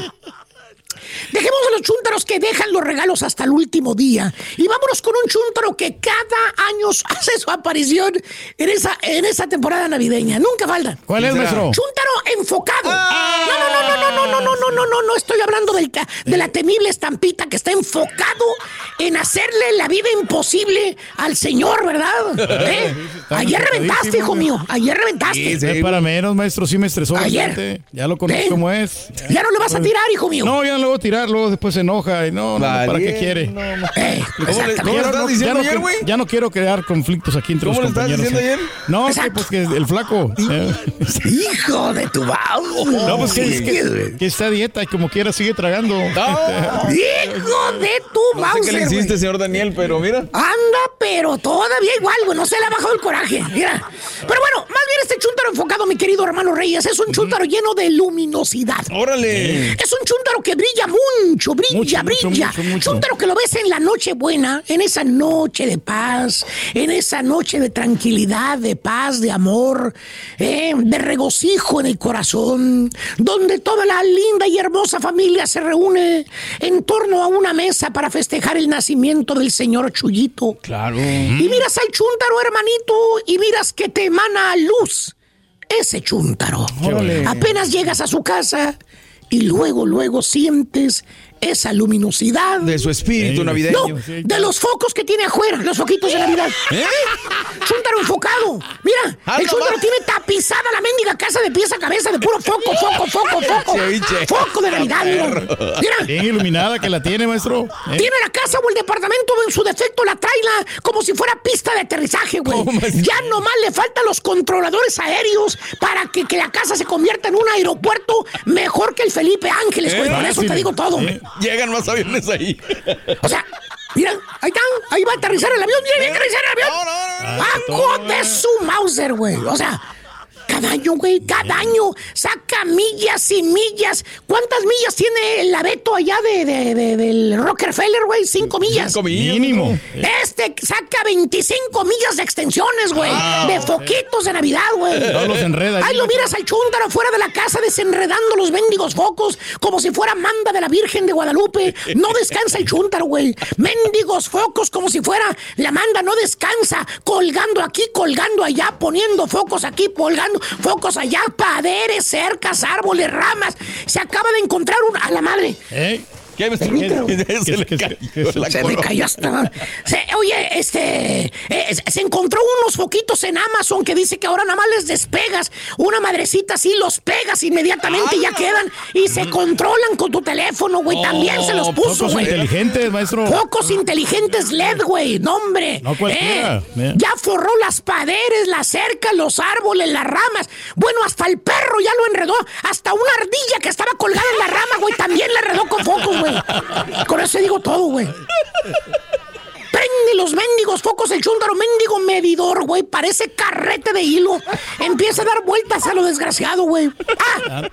Speaker 18: Dejemos a los chúntaros que dejan los regalos hasta el último día. Y vámonos con un chúntaro que cada año hace su aparición en esa, en esa temporada navideña. Nunca falta.
Speaker 4: ¿Cuál es, maestro?
Speaker 18: Chúntaro enfocado. No, no, no, no, no, no, no, no, no, no, no, no estoy hablando del de la temible estampita que está enfocado en hacerle la vida imposible al señor, ¿verdad? ¿Eh? Ayer reventaste, hijo mío. Ayer reventaste.
Speaker 4: Es para menos, maestro. Sí me estresó
Speaker 18: Ayer.
Speaker 4: bastante. Ya lo conozco
Speaker 18: ¿Eh?
Speaker 4: cómo es.
Speaker 18: Ya no le vas a tirar, hijo mío.
Speaker 4: No, ya no le voy a tirar. Luego después se enoja. Y no, no, ¿para qué quiere?
Speaker 18: Eh,
Speaker 5: ¿Cómo le, cómo le
Speaker 4: Ya
Speaker 5: estás
Speaker 4: no-
Speaker 5: diciendo
Speaker 4: ya no
Speaker 5: ayer,
Speaker 4: que-
Speaker 5: güey?
Speaker 4: Ya no quiero crear conflictos aquí entre
Speaker 5: ¿Cómo
Speaker 4: los
Speaker 5: le estabas
Speaker 4: compañeros.
Speaker 5: diciendo
Speaker 4: ¿eh?
Speaker 5: ayer?
Speaker 4: No, que, pues que el flaco. ¿eh?
Speaker 18: Hijo de tu baú.
Speaker 4: No, pues que, es que, que está dieta y como quiera sigue tragando.
Speaker 18: Hijo de tu
Speaker 5: No hiciste, señor Daniel, pero mira.
Speaker 18: Anda, pero todavía igual, güey. No se le ha bajado el coraje. Mira. Pero bueno, más bien este chúntaro enfocado, mi querido hermano Reyes, es un chúntaro lleno de luminosidad.
Speaker 5: Órale.
Speaker 18: Es un chúntaro que brilla mucho, brilla,
Speaker 4: mucho,
Speaker 18: brilla.
Speaker 4: mucho, mucho.
Speaker 18: Chúntaro que lo ves en la noche buena, en esa noche de paz, en esa noche de tranquilidad, de paz, de amor, eh, de regocijo en el corazón, donde toda la linda y hermosa familia se reúne en torno a una mesa para festejar el nacimiento del señor Chuyito.
Speaker 5: Claro.
Speaker 18: Y miras al chúntaro, hermanito, y miras que te emana luz ese chúntaro. Apenas llegas a su casa y luego, luego sientes esa luminosidad.
Speaker 5: De su espíritu navideño.
Speaker 18: No, de los focos que tiene afuera, los foquitos de Navidad.
Speaker 5: ¿Eh?
Speaker 18: Chúntaro enfocado. Mira,
Speaker 5: Ah,
Speaker 18: el
Speaker 5: más.
Speaker 18: tiene tapizada la mendiga casa de pies a cabeza de puro foco, foco, foco, foco. Foco de Navidad, mira. Mira,
Speaker 4: Bien iluminada que la tiene, maestro. ¿eh?
Speaker 18: tiene la casa o el departamento en su defecto la traila como si fuera pista de aterrizaje, güey. Ya nomás le faltan los controladores aéreos para que, que la casa se convierta en un aeropuerto mejor que el Felipe Ángeles, güey.
Speaker 5: Eh,
Speaker 18: Con eso te digo todo.
Speaker 4: Eh.
Speaker 5: Llegan más aviones ahí.
Speaker 18: O sea, mira, ahí está, ahí va a aterrizar el avión, mira, va a aterrizar el avión. ¡Bajo de su Mauser, güey! O sea, cada año, güey, cada año saca millas y millas. ¿Cuántas millas tiene el abeto allá de, de- de- del Rockefeller, güey? Cinco millas.
Speaker 5: Cinco millas.
Speaker 4: Mínimo.
Speaker 18: Este saca 25 millas de extensiones, güey. de foquitos de Navidad, güey.
Speaker 4: No los enreda ahí.
Speaker 18: Lo miras al chúntaro fuera de la casa desenredando los mendigos focos como si fuera manda de la Virgen de Guadalupe. No descansa el chúntaro, güey. Mendigos focos como si fuera la manda, no descansa. Colgando aquí, colgando allá, poniendo focos aquí, colgando focos allá, paderes, cercas, árboles, ramas. Se acaba de encontrar una a la madre.
Speaker 4: ¿Eh?
Speaker 5: ¿Qué me. Se le cayó la
Speaker 18: hasta. Se- oye, este. eh, se- se encontró unos foquitos en Amazon que dice que ahora nada más les despegas. Una madrecita así los pegas inmediatamente y ya quedan. Y se controlan con tu teléfono, güey. También se los
Speaker 4: Oh,
Speaker 18: puso, güey.
Speaker 4: inteligentes, maestro.
Speaker 18: Focos inteligentes LED, güey. No, hombre.
Speaker 4: No cualquiera.
Speaker 18: Eh,
Speaker 4: Eh.
Speaker 18: Ya forró las paredes, las cercas, los árboles, las ramas. Bueno, hasta el perro ya lo enredó. Hasta una ardilla que estaba colgada en la rama, güey, también la enredó con focos, Con eso digo todo, güey. Prende los mendigos focos el chúndaro, mendigo medidor, güey. Parece carrete de hilo. Empieza a dar vueltas a lo desgraciado, güey. Ah,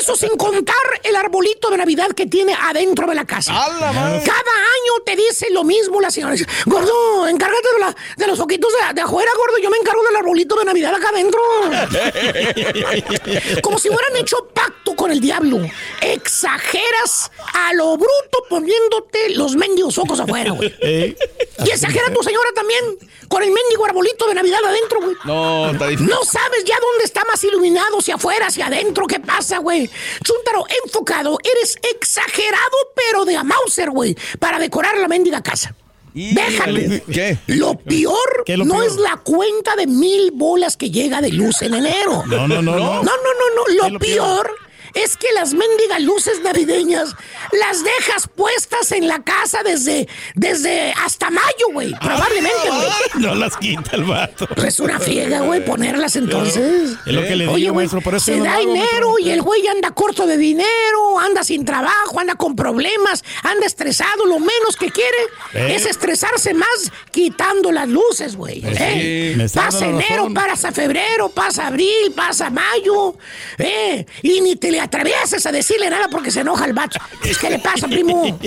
Speaker 18: eso sin contar el arbolito de Navidad que tiene adentro de la casa.
Speaker 5: ¡A la!
Speaker 18: Cada año te dice lo mismo la señora. Gordo, encárgate de, la- de los foquitos de, de afuera, gordo. Yo me encargo del arbolito de Navidad acá adentro. Como si hubieran hecho pacto con el diablo. Exageras a lo bruto poniéndote los mendigos focos afuera, güey. Y exagera tu señora también con el mendigo arbolito de Navidad adentro, güey.
Speaker 5: No, está difícil.
Speaker 18: No sabes ya dónde está más iluminado, si afuera, si adentro, ¿qué pasa, güey? Chúntaro, enfocado, eres exagerado, pero de a Mauser, güey, para decorar la mendiga casa. Déjate.
Speaker 5: ¿Qué?
Speaker 18: Lo peor
Speaker 4: ¿Qué lo
Speaker 18: no
Speaker 4: peor?
Speaker 18: es la cuenta de mil bolas que llega de luz en enero.
Speaker 4: No, no, no, no.
Speaker 18: No, no, no, no.
Speaker 4: ¿Qué
Speaker 18: Lo,
Speaker 4: lo
Speaker 18: peor es que las mendigas luces navideñas las dejas puestas en la casa desde, desde hasta mayo, güey. Probablemente, güey.
Speaker 4: No las quita el vato.
Speaker 18: Es una friega, güey, ponerlas entonces.
Speaker 4: Es lo que le digo, maestro, por eso
Speaker 18: se
Speaker 4: no
Speaker 18: da
Speaker 4: hago,
Speaker 18: dinero y el güey anda corto de dinero, anda sin trabajo, anda con problemas, anda estresado. Lo menos que quiere
Speaker 4: ¿Eh?
Speaker 18: es estresarse más quitando las luces, güey.
Speaker 4: Pues
Speaker 18: ¿eh? Pasa enero, pasa febrero, pasa abril, pasa mayo. ¿eh? Y ni te le atreves a decirle nada porque se enoja el vato. ¿Qué le pasa, primo?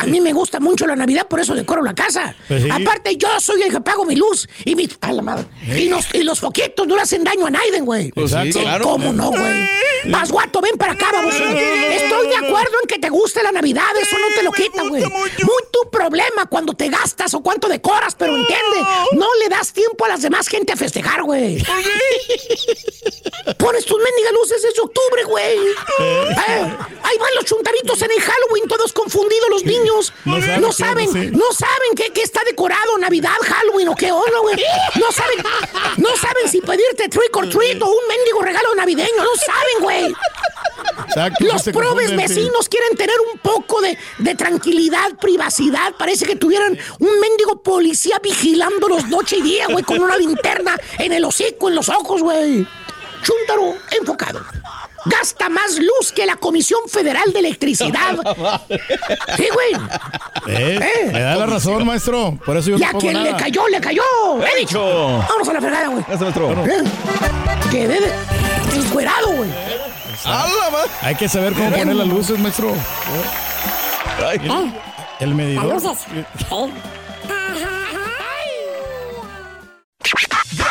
Speaker 18: A mí me gusta mucho la Navidad, por eso decoro la casa.
Speaker 4: Pues sí.
Speaker 18: Aparte, yo soy el que pago mi luz y mi. ¡A la madre! Y los, y los foquitos no le hacen daño a nadie, güey.
Speaker 5: Pues sí,
Speaker 18: Sí,
Speaker 5: claro.
Speaker 18: ¿Cómo no, güey? Vas, guato, ven para acá, vamos. Estoy de acuerdo en que te guste la Navidad, eso no te lo quita, güey. Muy tu problema cuando te gastas o cuánto decoras, pero entiende, no le das tiempo a las demás gente a festejar, güey. Pones tus mendigas luces desde octubre, güey. Eh, ahí van los chuntaritos en el Halloween, todos confundidos los niños.
Speaker 4: No saben
Speaker 18: No saben,
Speaker 4: no
Speaker 18: qué, qué está decorado, Navidad, Halloween o qué onda, güey. No saben, no saben si pedirte trick or treat o un mendigo regalo navideño. No saben, güey.
Speaker 4: Exacto,
Speaker 18: Los probes vecinos quieren tener un poco de, de tranquilidad, privacidad. Parece que tuvieran un mendigo policía vigilándolos noche y día, güey, con una linterna en el hocico, en los ojos, güey. Chúntaro, enfocado. Gasta más luz que la Comisión Federal de Electricidad. Sí, güey.
Speaker 4: ¿Eh?
Speaker 18: Eh.
Speaker 4: Me da la razón, maestro. Por eso yo
Speaker 18: Y
Speaker 4: no
Speaker 18: a quien le cayó, le cayó. He dicho. Vámonos a la fregada, güey.
Speaker 5: Gracias, maestro.
Speaker 18: Eh, Quedé de- encuerado, güey.
Speaker 4: Hay que saber cómo poner las luces, maestro.
Speaker 5: Ay.
Speaker 4: El medidor.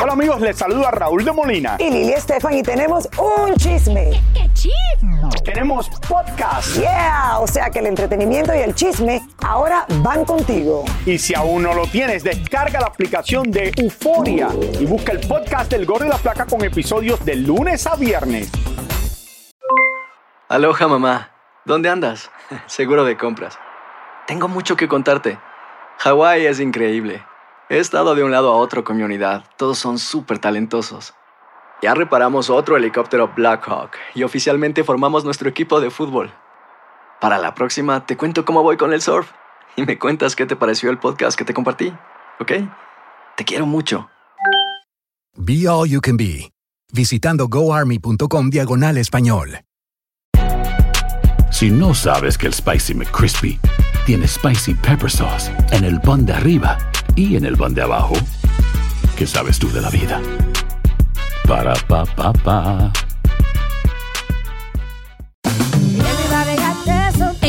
Speaker 19: Hola amigos, les saluda Raúl de Molina.
Speaker 20: Y Lili Estefan y tenemos un chisme.
Speaker 19: ¿Qué chisme? Tenemos podcast.
Speaker 20: Yeah, o sea que el entretenimiento y el chisme ahora van contigo.
Speaker 19: Y si aún no lo tienes, descarga la aplicación de Euforia y busca el podcast del Gordo y la Placa con episodios de lunes a viernes.
Speaker 8: Aloha mamá, ¿dónde andas? Seguro de compras. Tengo mucho que contarte. Hawái es increíble. He estado de un lado a otro con mi unidad. Todos son súper talentosos. Ya reparamos otro helicóptero Blackhawk y oficialmente formamos nuestro equipo de fútbol. Para la próxima te cuento cómo voy con el surf y me cuentas qué te pareció el podcast que te compartí, ¿ok? Te quiero mucho.
Speaker 9: Be All You Can Be, visitando goarmy.com diagonal español.
Speaker 21: Si no sabes que el Spicy McCrispy tiene Spicy Pepper Sauce en el pan de arriba y en el pan de abajo, ¿qué sabes tú de la vida? Para, pa, pa, pa.